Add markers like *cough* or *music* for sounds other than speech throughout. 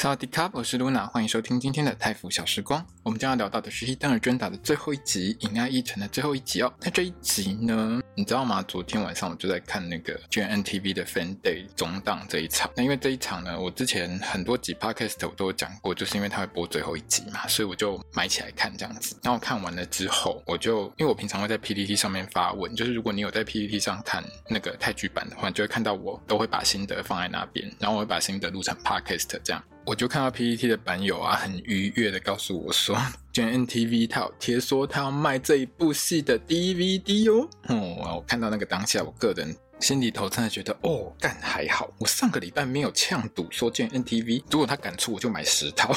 萨瓦迪卡，我是露娜，欢迎收听今天的泰服小时光。我们将要聊到的是《Hidden Agenda》的最后一集，《隐爱议程》的最后一集哦。那这一集呢，你知道吗？昨天晚上我就在看那个 GNTV 的 Fan Day 中档这一场。那因为这一场呢，我之前很多集 Podcast 我都有讲过，就是因为它会播最后一集嘛，所以我就买起来看这样子。然后看完了之后，我就因为我平常会在 PPT 上面发文，就是如果你有在 PPT 上看那个泰剧版的话，你就会看到我都会把心得放在那边，然后我会把心得录成 Podcast 这样。我就看到 PPT 的版友啊，很愉悦的告诉我说，GMMTV 他有贴说他要卖这一部戏的 DVD 哦。哦，我看到那个当下，我个人心里头真的觉得，哦，干还好，我上个礼拜没有呛赌说 GMMTV，如果他敢出，我就买十套。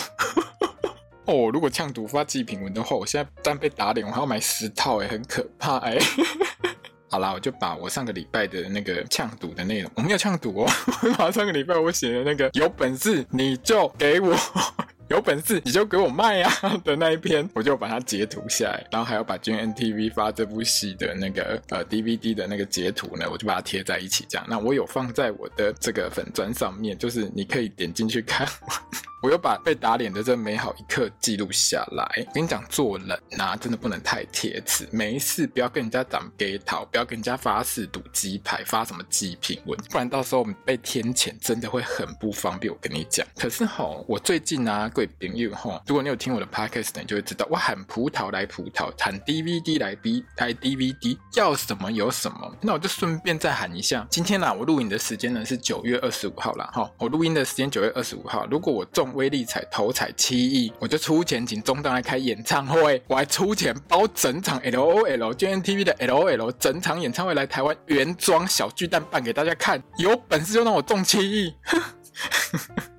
*laughs* 哦，如果呛赌发祭品文的话，我现在不但被打脸，我还要买十套，哎，很可怕，哎。好啦，我就把我上个礼拜的那个呛赌的内容，我没有呛赌哦，我 *laughs* 把上个礼拜我写的那个有本事你就给我，*laughs* 有本事你就给我卖啊 *laughs* 的那一篇，我就把它截图下来，然后还要把 GNTV 发这部戏的那个呃 DVD 的那个截图呢，我就把它贴在一起这样。那我有放在我的这个粉砖上面，就是你可以点进去看。我又把被打脸的这美好一刻记录下来。跟你讲，做人呐、真的不能太铁齿。没事，不要跟人家长 gay 桃，不要跟人家发誓赌鸡排，发什么祭品文，不然到时候我们被天谴，真的会很不方便。我跟你讲。可是吼，我最近啊，贵朋友吼，如果你有听我的 podcast，你就会知道，我喊葡萄来葡萄，喊 DVD 来 B 来 DVD，要什么有什么。那我就顺便再喊一下，今天呢、啊，我录影的时间呢是九月二十五号啦。哈，我录音的时间九月二十五号，如果我中。威力彩头彩七亿，我就出钱请中档来开演唱会，我还出钱包整场 L O L G N T V 的 LOL 整场演唱会来台湾原装小巨蛋办给大家看，有本事就让我中七亿！*laughs*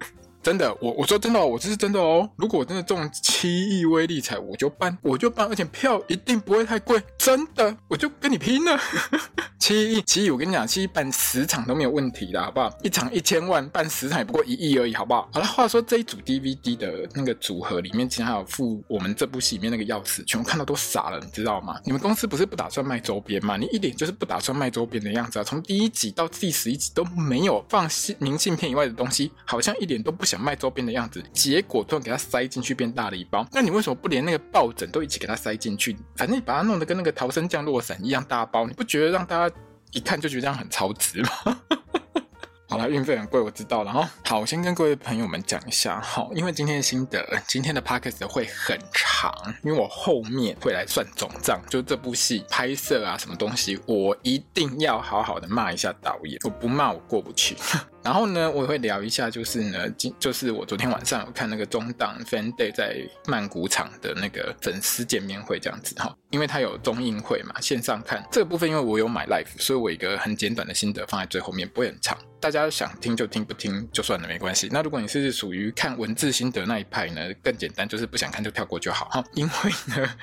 真的，我我说真的哦，我这是真的哦。如果我真的中七亿威力彩，我就办，我就办，而且票一定不会太贵，真的，我就跟你拼了。*laughs* 七亿，七亿，我跟你讲，七亿办十场都没有问题的，好不好？一场一千万，办十场也不过一亿而已，好不好？好了，话说这一组 DVD 的那个组合里面，竟然还有附我们这部戏里面那个钥匙，全部看到都傻了，你知道吗？你们公司不是不打算卖周边吗？你一脸就是不打算卖周边的样子啊！从第一集到第十一集都没有放信明信片以外的东西，好像一点都不想想卖周边的样子。结果突然给它塞进去变大了一包，那你为什么不连那个抱枕都一起给它塞进去？反正你把它弄得跟那个逃生降落伞一样大包，你不觉得让大家？一看就觉得这样很超值吗？*laughs* 好了，运费很贵，我知道了哈。好，我先跟各位朋友们讲一下，好，因为今天的心得，今天的 podcast 会很长，因为我后面会来算总账，就这部戏拍摄啊，什么东西，我一定要好好的骂一下导演，我不骂我过不去。然后呢，我也会聊一下，就是呢，今就是我昨天晚上有看那个中档 Fan Day 在曼谷场的那个粉丝见面会这样子哈，因为它有中映会嘛，线上看这个部分，因为我有买 live，所以我一个很简短的心得放在最后面，不会很长，大家想听就听，不听就算了，没关系。那如果你是属于看文字心得那一派呢，更简单，就是不想看就跳过就好哈。*laughs* 因为呢，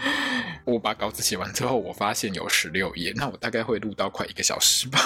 我把稿子写完之后，我发现有十六页，那我大概会录到快一个小时吧。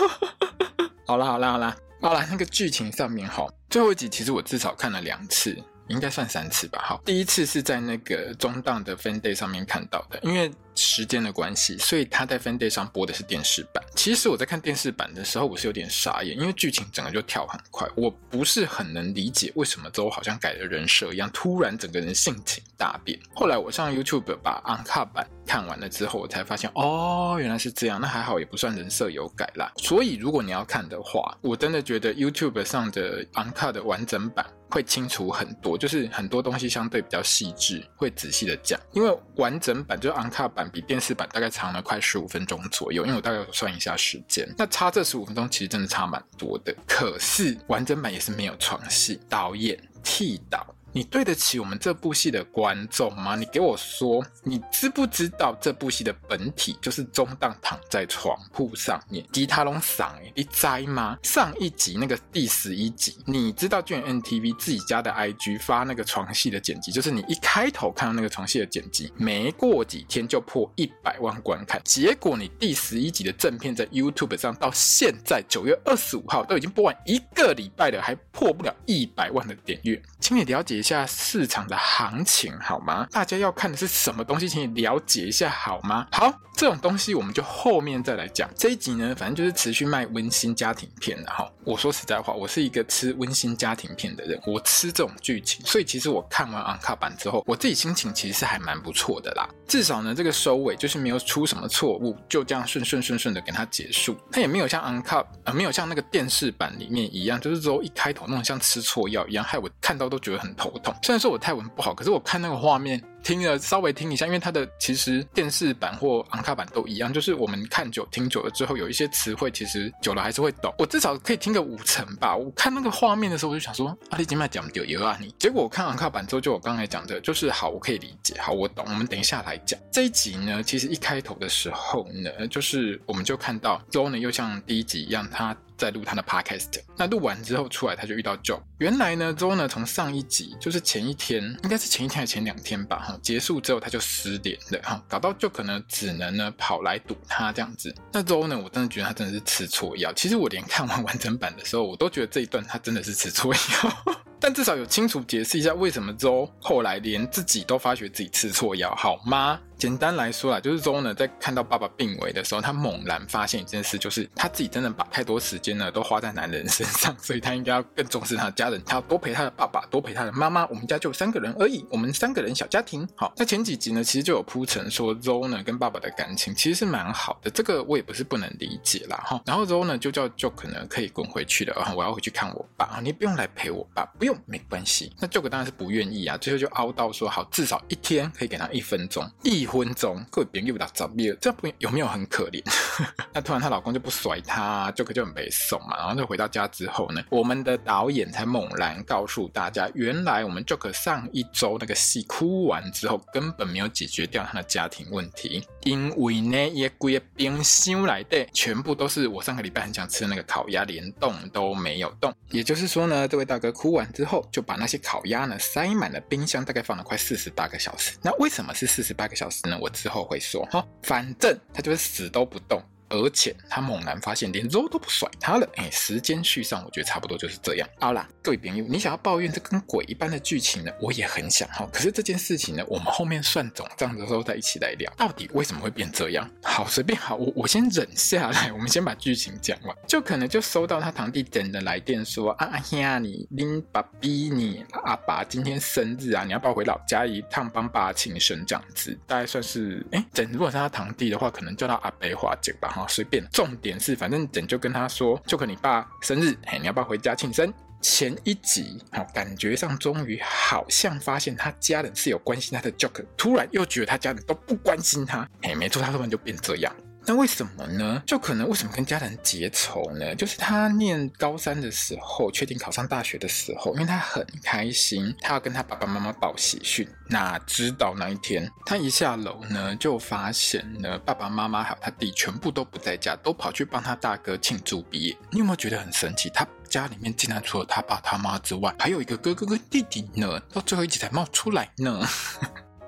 好啦好啦好啦。好啦，那个剧情上面哈，最后一集其实我至少看了两次，应该算三次吧。好，第一次是在那个中档的 Fan Day 上面看到的，因为时间的关系，所以他在 Fan Day 上播的是电视版。其实我在看电视版的时候，我是有点傻眼，因为剧情整个就跳很快，我不是很能理解为什么之后好像改了人设一样，突然整个人性情大变。后来我上 YouTube 把 Uncut 版看完了之后，我才发现哦，原来是这样。那还好，也不算人设有改啦。所以如果你要看的话，我真的觉得 YouTube 上的 Uncut 的完整版会清楚很多，就是很多东西相对比较细致，会仔细的讲。因为完整版就是 Uncut 版。比电视版大概长了快十五分钟左右，因为我大概算一下时间，那差这十五分钟其实真的差蛮多的。可是完整版也是没有床戏，导演替导你对得起我们这部戏的观众吗？你给我说，你知不知道这部戏的本体就是中档躺在床铺上面，吉他龙嗓诶，你栽吗？上一集那个第十一集，你知道卷 NTV 自己家的 IG 发那个床戏的剪辑，就是你一开头看到那个床戏的剪辑，没过几天就破一百万观看，结果你第十一集的正片在 YouTube 上到现在九月二十五号都已经播完一个礼拜了，还破不了一百万的点阅，请你了解下市场的行情好吗？大家要看的是什么东西，请你了解一下好吗？好，这种东西我们就后面再来讲。这一集呢，反正就是持续卖温馨家庭片的哈。我说实在话，我是一个吃温馨家庭片的人，我吃这种剧情，所以其实我看完 Uncut 版之后，我自己心情其实是还蛮不错的啦。至少呢，这个收尾就是没有出什么错误，就这样顺顺顺顺的给它结束。它也没有像 Uncut，呃，没有像那个电视版里面一样，就是说一开头那种像吃错药一样，害我看到都觉得很头痛。虽然说我泰文不好，可是我看那个画面。听了稍微听一下，因为它的其实电视版或昂卡版都一样，就是我们看久听久了之后，有一些词汇其实久了还是会懂。我至少可以听个五成吧。我看那个画面的时候，我就想说，阿里金麦讲丢油啊你。结果我看昂卡版之后，就我刚才讲的，就是好，我可以理解，好，我懂。我们等一下来讲这一集呢，其实一开头的时候呢，就是我们就看到周呢又像第一集一样，他。在录他的 podcast，那录完之后出来，他就遇到 Joe。原来呢，周呢从上一集就是前一天，应该是前一天还是前两天吧，哈，结束之后他就失联了，哈，搞到就可能只能呢跑来堵他这样子。那周呢，我真的觉得他真的是吃错药。其实我连看完完整版的时候，我都觉得这一段他真的是吃错药。*laughs* 但至少有清楚解释一下为什么周后来连自己都发觉自己吃错药，好吗？简单来说啦，就是周呢在看到爸爸病危的时候，他猛然发现一件事，就是他自己真的把太多时间呢都花在男人身上，所以他应该要更重视他的家家人，他要多陪他的爸爸，多陪他的妈妈。我们家就三个人而已，我们三个人小家庭。好，在前几集呢，其实就有铺陈说周呢跟爸爸的感情其实是蛮好的，这个我也不是不能理解啦哈。然后周呢就叫 Joke 呢可以滚回去了，我要回去看我爸，你不用来陪我爸，不用，没关系。那 Joke 当然是不愿意啊，最后就凹到说好，至少一天可以给他一分钟，一分钟，各位别人又打照面，这不有没有很可怜？*laughs* 那突然她老公就不甩她，Joke 就很被送嘛。然后就回到家之后呢，我们的导演才猛然告诉大家，原来我们 Joker 上一周那个戏哭完之后，根本没有解决掉他的家庭问题，因为呢，也归冰箱来的全部都是我上个礼拜很想吃的那个烤鸭，连动都没有动。也就是说呢，这位大哥哭完之后，就把那些烤鸭呢塞满了冰箱，大概放了快四十八个小时。那为什么是四十八个小时呢？我之后会说哈，反正他就是死都不动。而且他猛然发现连肉都不甩他了，哎，时间序上我觉得差不多就是这样。好啦，各位朋友，你想要抱怨这跟鬼一般的剧情呢？我也很想哈。可是这件事情呢，我们后面算总账的时候再一起来聊，到底为什么会变这样？好，随便好，我我先忍下来，我们先把剧情讲完。就可能就收到他堂弟等的来电说啊呀，你拎爸逼你阿爸今天生日啊，你要不要回老家一趟帮爸庆生这样子？大概算是哎，整如果是他堂弟的话，可能叫他阿北华姐吧。随便。重点是，反正整就跟他说，就跟你爸生日，嘿，你要不要回家庆生？前一集，好，感觉上终于好像发现他家人是有关心他的 Joker，突然又觉得他家人都不关心他，嘿，没错，他突然就变这样。那为什么呢？就可能为什么跟家人结仇呢？就是他念高三的时候，确定考上大学的时候，因为他很开心，他要跟他爸爸妈妈报喜讯。哪知道那一天，他一下楼呢，就发现呢，爸爸妈妈还有他弟全部都不在家，都跑去帮他大哥庆祝毕业。你有没有觉得很神奇？他家里面竟然除了他爸他妈之外，还有一个哥哥跟弟弟呢？到最后一集才冒出来呢。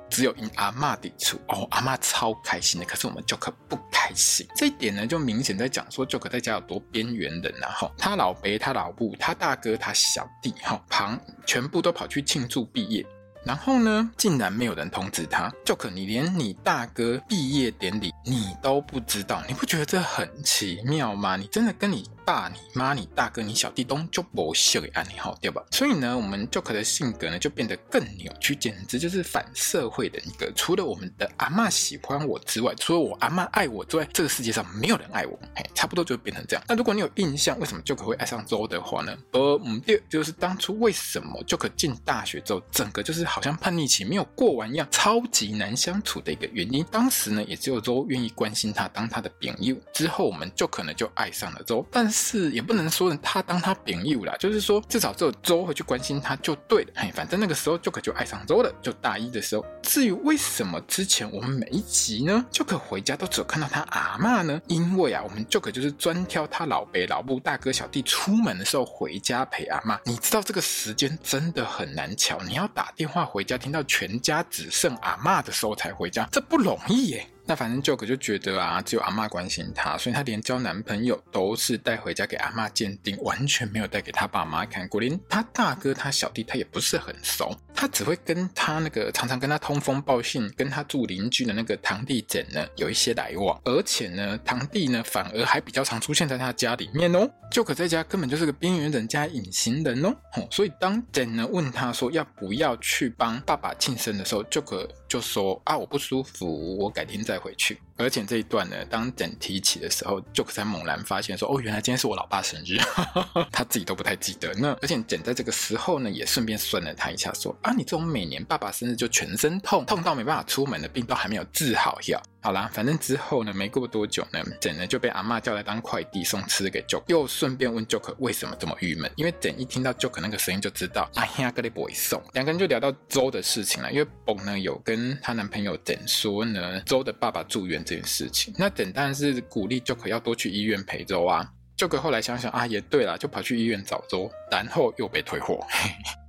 只有因阿嬷抵触哦，阿嬷超开心的，可是我们 Joker 不开心。这一点呢，就明显在讲说 Joker 在家有多边缘人，然后他老伯、他老母、他大哥、他小弟，哈，旁全部都跑去庆祝毕业。然后呢，竟然没有人通知他 Joker，你连你大哥毕业典礼你都不知道，你不觉得这很奇妙吗？你真的跟你爸、你妈、你大哥、你小弟东就不秀给安你好，对吧？所以呢，我们 Joke 的性格呢就变得更扭曲，简直就是反社会的一个。除了我们的阿嬷喜欢我之外，除了我阿嬷爱我之外，这个世界上没有人爱我。嘿，差不多就变成这样。那如果你有印象，为什么 Joke 会爱上周的话呢？呃，嗯，对，就是当初为什么 Joke 进大学之后，整个就是。好像叛逆期没有过完一样，超级难相处的一个原因。当时呢，也只有周愿意关心他，当他的朋友，之后我们就可能就爱上了周。但是是也不能说他当他朋友啦，就是说至少只有周会去关心他就对了。嘿，反正那个时候就可就爱上周了，就大一的时候。至于为什么之前我们每一集呢，就可回家都只有看到他阿嬷呢？因为啊，我们就可就是专挑他老伯、老母、大哥、小弟出门的时候回家陪阿嬷。你知道这个时间真的很难乔，你要打电话回家，听到全家只剩阿嬷的时候才回家，这不容易耶。那反正 joe 就觉得啊，只有阿嬷关心他，所以他连交男朋友都是带回家给阿嬷鉴定，完全没有带给他爸妈看过。连他大哥、他小弟，他也不是很熟，他只会跟他那个常常跟他通风报信、跟他住邻居的那个堂弟简呢有一些来往，而且呢，堂弟呢反而还比较常出现在他家里面哦。Joke 在家根本就是个边缘人加隐形人哦。所以当简呢问他说要不要去帮爸爸庆生的时候，Joke 就说啊，我不舒服，我改天再回去。而且这一段呢，当简提起的时候，，Joke 才猛然发现说，哦，原来今天是我老爸生日，*laughs* 他自己都不太记得。那而且简在这个时候呢，也顺便酸了他一下，说啊，你这种每年爸爸生日就全身痛，痛到没办法出门的病都还没有治好药。好啦，反正之后呢，没过多久呢，简呢就被阿嬷叫来当快递送吃给 Joke，又顺便问 Joke 为什么这么郁闷，因为简一听到 Joke 那个声音就知道，哎呀，哥你不会送。两个人就聊到周的事情了，因为 b o n 呢有跟她男朋友简说呢，周的爸爸住院。这件事情，那等，但是鼓励 Joker 要多去医院陪周啊。Joker 后来想想啊，也对了，就跑去医院找周，然后又被退货。*laughs*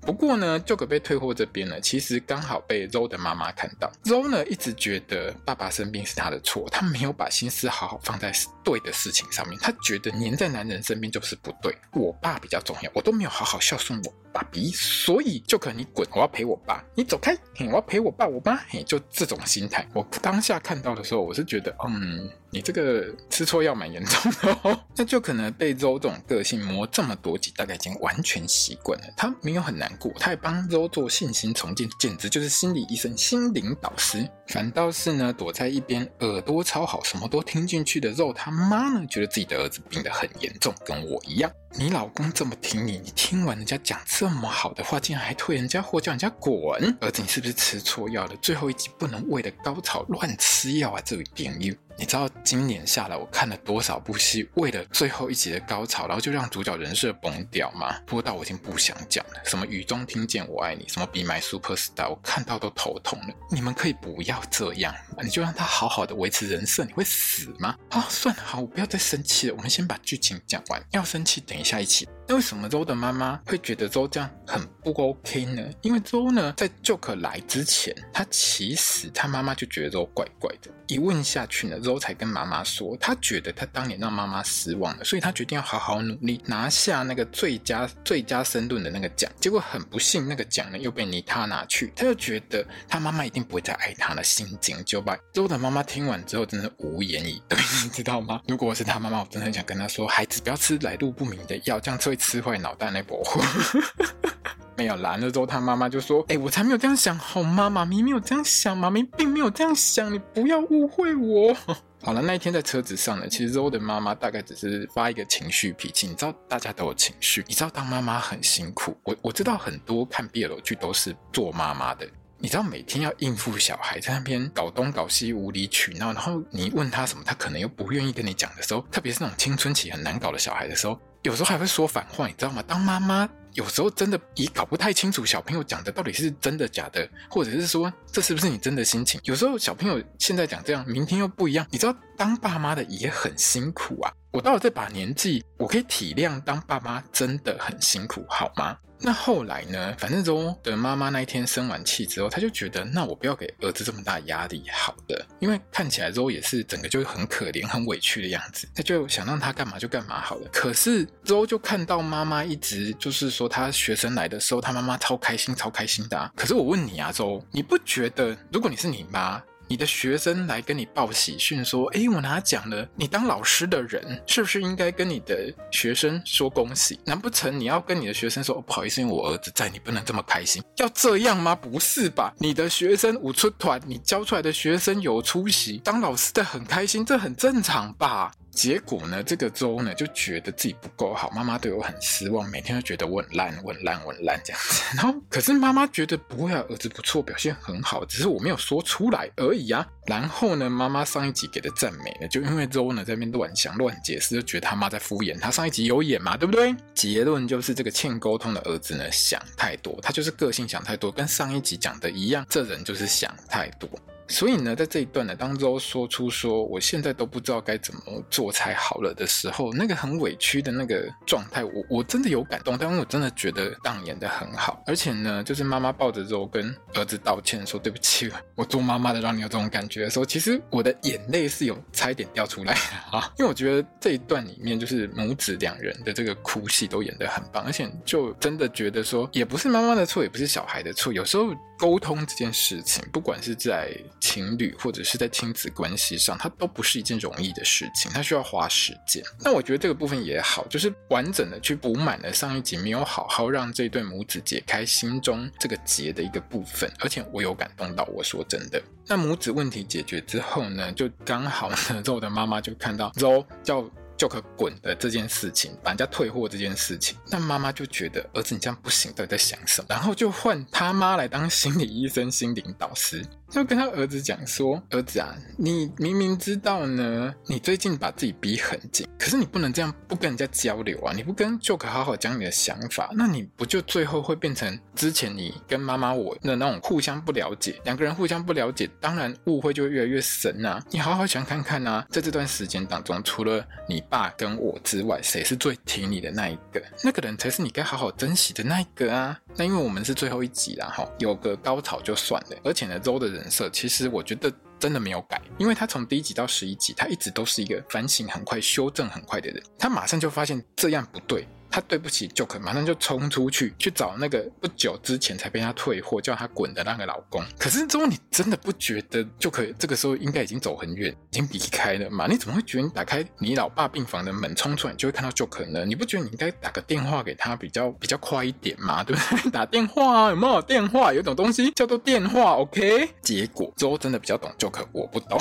不过呢就可被退货这边呢，其实刚好被周的妈妈看到。周呢一直觉得爸爸生病是他的错，他没有把心思好好放在对的事情上面。他觉得黏在男人身边就是不对，我爸比较重要，我都没有好好孝顺我爸比，所以 Joke 你滚，我要陪我爸，你走开，我要陪我爸我妈，嘿，就这种心态。我当下看到的时候，我是觉得，嗯，你这个吃错药蛮严重的哦。*laughs* 那就可能被周这种个性磨这么多集，大概已经完完全习惯了。他没有很难过。他还帮肉做信心重建，简直就是心理医生、心灵导师。反倒是呢，躲在一边耳朵超好、什么都听进去的肉他妈呢，觉得自己的儿子病得很严重，跟我一样。你老公这么听你，你听完人家讲这么好的话，竟然还退人家货，叫人家滚！儿子，你是不是吃错药了？最后一集不能为了高潮乱吃药啊！这位电友，你知道今年下来我看了多少部戏，为了最后一集的高潮，然后就让主角人设崩掉吗？播到我已经不想讲了。什么雨中听见我爱你，什么 Be My Superstar，我看到都头痛了。你们可以不要这样，你就让他好好的维持人设，你会死吗？啊、算了，好，我不要再生气了，我们先把剧情讲完。要生气，等下一期。那为什么周的妈妈会觉得周这样很不 OK 呢？因为周呢，在 Joker 来之前，他其实他妈妈就觉得周怪怪的。一问下去呢，周才跟妈妈说，他觉得他当年让妈妈失望了，所以他决定要好好努力，拿下那个最佳最佳申论的那个奖。结果很不幸，那个奖呢又被妮他拿去，他就觉得他妈妈一定不会再爱他了，心惊就败。周的妈妈听完之后，真的无言以对，你知道吗？如果我是他妈妈，我真的很想跟他说，孩子不要吃来路不明的药，这样会。吃坏脑袋那波，*laughs* 没有拦了之后，他妈妈就说：“哎、我才没有这样想，好吗？妈咪没有这样想，妈咪并没有这样想，你不要误会我。*laughs* ”好了，那一天在车子上呢，其实周的妈妈大概只是发一个情绪脾气。你知道，大家都有情绪，你知道当妈妈很辛苦。我我知道很多看 BL 剧都是做妈妈的，你知道每天要应付小孩在那边搞东搞西无理取闹，然后你问他什么，他可能又不愿意跟你讲的时候，特别是那种青春期很难搞的小孩的时候。有时候还会说反话，你知道吗？当妈妈有时候真的也搞不太清楚小朋友讲的到底是真的假的，或者是说这是不是你真的心情？有时候小朋友现在讲这样，明天又不一样。你知道当爸妈的也很辛苦啊。我到了这把年纪，我可以体谅当爸妈真的很辛苦，好吗？那后来呢？反正周的妈妈那一天生完气之后，她就觉得，那我不要给儿子这么大压力，好的，因为看起来周也是整个就很可怜、很委屈的样子，他就想让他干嘛就干嘛好了。可是周就看到妈妈一直就是说，他学生来的时候，他妈妈超开心、超开心的啊。可是我问你啊，周，你不觉得如果你是你妈？你的学生来跟你报喜讯说：“诶，我拿奖了！你当老师的人是不是应该跟你的学生说恭喜？难不成你要跟你的学生说：‘哦，不好意思，因为我儿子在，你不能这么开心’？要这样吗？不是吧？你的学生舞出团，你教出来的学生有出息，当老师的很开心，这很正常吧？”结果呢，这个周呢就觉得自己不够好，妈妈对我很失望，每天都觉得我很烂，我很烂，我很烂这样子。*laughs* 然后，可是妈妈觉得不会啊，儿子不错，表现很好，只是我没有说出来而已啊。然后呢，妈妈上一集给的赞美呢，就因为周呢在那边乱想乱解释，就觉得他妈在敷衍他。上一集有演嘛，对不对？结论就是这个欠沟通的儿子呢想太多，他就是个性想太多，跟上一集讲的一样，这人就是想太多。所以呢，在这一段呢，当周说出说我现在都不知道该怎么做才好了的时候，那个很委屈的那个状态，我我真的有感动，但我真的觉得当演得很好。而且呢，就是妈妈抱着周跟儿子道歉说对不起，我做妈妈的让你有这种感觉的时候，其实我的眼泪是有差一点掉出来 *laughs* 啊，因为我觉得这一段里面就是母子两人的这个哭戏都演得很棒，而且就真的觉得说也不是妈妈的错，也不是小孩的错，有时候沟通这件事情，不管是在情侣或者是在亲子关系上，它都不是一件容易的事情，它需要花时间。那我觉得这个部分也好，就是完整的去补满了上一集没有好好让这对母子解开心中这个结的一个部分，而且我有感动到。我说真的，那母子问题解决之后呢，就刚好呢，*laughs* 周的妈妈就看到肉叫。就可滚的这件事情，把人家退货这件事情，但妈妈就觉得儿子你这样不行，到底在想什么？然后就换他妈来当心理医生、心灵导师，就跟他儿子讲说：“儿子啊，你明明知道呢，你最近把自己逼很紧，可是你不能这样不跟人家交流啊！你不跟 Joke 好好讲你的想法，那你不就最后会变成之前你跟妈妈我的那种互相不了解，两个人互相不了解，当然误会就会越来越深啊！你好好想看看啊，在这段时间当中，除了你。爸跟我之外，谁是最挺你的那一个？那个人才是你该好好珍惜的那一个啊！那因为我们是最后一集啦，哈，有个高潮就算了。而且呢，周的人设其实我觉得真的没有改，因为他从第一集到十一集，他一直都是一个反省很快、修正很快的人。他马上就发现这样不对。他对不起 Joke，马上就冲出去去找那个不久之前才被他退货叫他滚的那个老公。可是之后你真的不觉得 Joke 这个时候应该已经走很远，已经离开了嘛？你怎么会觉得你打开你老爸病房的门冲出来就会看到 Joke 呢？你不觉得你应该打个电话给他比较比较快一点嘛？对不对？打电话啊，有没有电话？有种东西叫做电话，OK？结果之后真的比较懂 Joke，我不懂，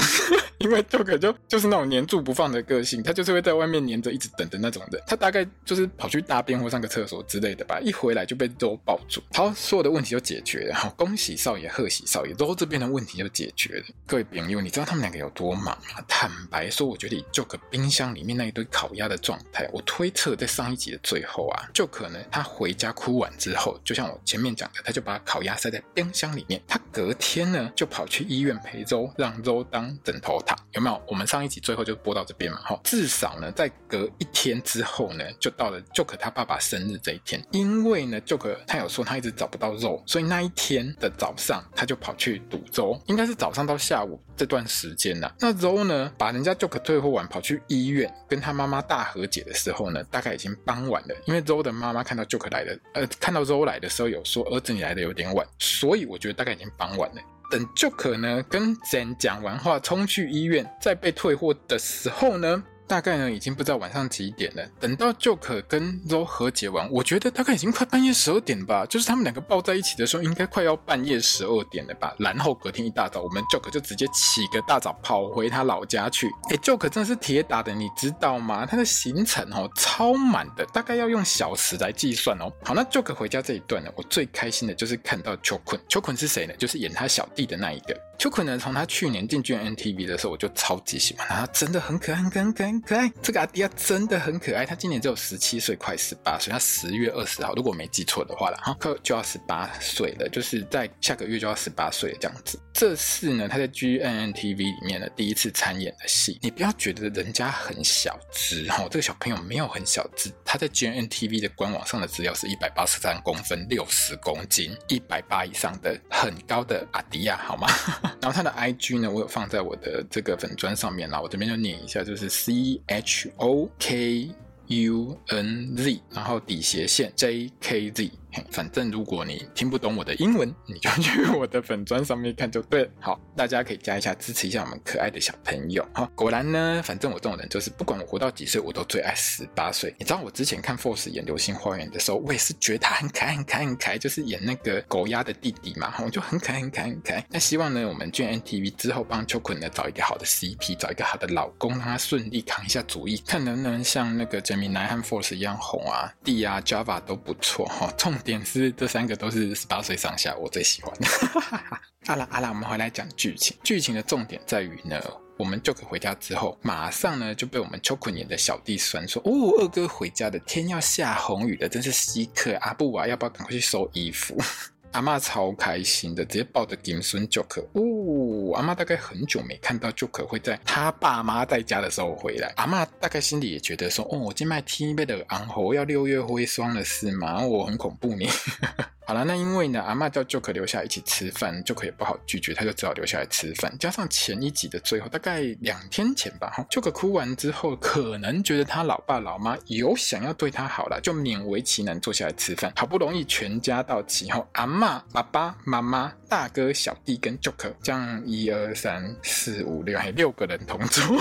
因为 Joke 就就是那种黏住不放的个性，他就是会在外面黏着一直等的那种人。他大概就是跑去。大便或上个厕所之类的吧，一回来就被周抱住，好，所有的问题就解决了。好，恭喜少爷，贺喜少爷，周这边的问题就解决了。各位朋友，你知道他们两个有多忙吗？坦白说，我觉得就个冰箱里面那一堆烤鸭的状态，我推测在上一集的最后啊，就可能他回家哭完之后，就像我前面讲的，他就把烤鸭塞在冰箱里面，他隔天呢就跑去医院陪周，让周当枕头躺，有没有？我们上一集最后就播到这边嘛，哈，至少呢在隔一天之后呢，就到了就。可他爸爸生日这一天，因为呢，Joke 他有说他一直找不到肉，所以那一天的早上他就跑去堵周，应该是早上到下午这段时间呐。那周呢，把人家 Joke 退货完，跑去医院跟他妈妈大和解的时候呢，大概已经傍晚了。因为周的妈妈看到 Joke 来的，呃，看到周来的时候有说儿子你来的有点晚，所以我觉得大概已经傍晚了。等 Joke 呢跟 Zen 讲完话，冲去医院，在被退货的时候呢，大概呢，已经不知道晚上几点了。等到 Joke 跟 Ro 和解完，我觉得大概已经快半夜十二点吧。就是他们两个抱在一起的时候，应该快要半夜十二点了吧。然后隔天一大早，我们 Joke 就直接起个大早跑回他老家去。哎，Joke 真的是铁打的，你知道吗？他的行程哦超满的，大概要用小时来计算哦。好，那 Joke 回家这一段呢，我最开心的就是看到秋坤。秋坤是谁呢？就是演他小弟的那一个。秋坤呢，从他去年进军 NTV 的时候，我就超级喜欢他，他真的很可爱，很可爱，很可爱。这个阿迪亚真的很可爱。他今年只有十七岁，快十八岁。他十月二十号，如果我没记错的话了，哈，快就要十八岁了，就是在下个月就要十八岁这样子。这是呢，他在 GNNTV 里面的第一次参演的戏。你不要觉得人家很小只，哈，这个小朋友没有很小只。他在 GNNTV 的官网上的资料是一百八十三公分，六十公斤，一百八以上的很高的阿迪亚，好吗？*laughs* 然后他的 IG 呢，我有放在我的这个粉砖上面啦，我这边就念一下，就是 C。E H O K U N Z，然后底斜线 J K Z。反正如果你听不懂我的英文，你就去我的粉砖上面看就对了。好，大家可以加一下，支持一下我们可爱的小朋友。哈，果然呢，反正我这种人就是不管我活到几岁，我都最爱十八岁。你知道我之前看 Force 演《流星花园》的时候，我也是觉得他很可爱、很可爱、很可爱，就是演那个狗鸭的弟弟嘛，我就很可爱、很可爱、很可爱。那希望呢，我们 GNTV 之后帮 Choco 呢找一个好的 CP，找一个好的老公，让他顺利扛一下主意，看能不能像那个 Gemini 和 Force 一样红啊。D 啊，Java 都不错哈。重点是这三个都是十八岁上下，我最喜欢。*laughs* 好了好了，我们回来讲剧情。剧情的重点在于呢。我们就可回家之后，马上呢就被我们 Choco 演的小弟酸说：“哦，二哥回家的天要下红雨了，真是稀客。阿布啊，要不要赶快去收衣服？”阿嬷超开心的，直接抱着金孙就可。呜。哦，阿嬷大概很久没看到就可会在他爸妈在家的时候回来。阿嬷大概心里也觉得说：“哦，我今麦天贝的昂猴要六月灰霜了是吗？我很恐怖呢。”好了，那因为呢，阿嬷叫 Joker 留下一起吃饭，Joker 也不好拒绝，他就只好留下来吃饭。加上前一集的最后，大概两天前吧，哈，Joker 哭完之后，可能觉得他老爸老妈有想要对他好了，就勉为其难坐下来吃饭。好不容易全家到齐后，阿嬷、爸爸妈妈、大哥、小弟跟 Joker 这样一二三四五六，还六个人同桌。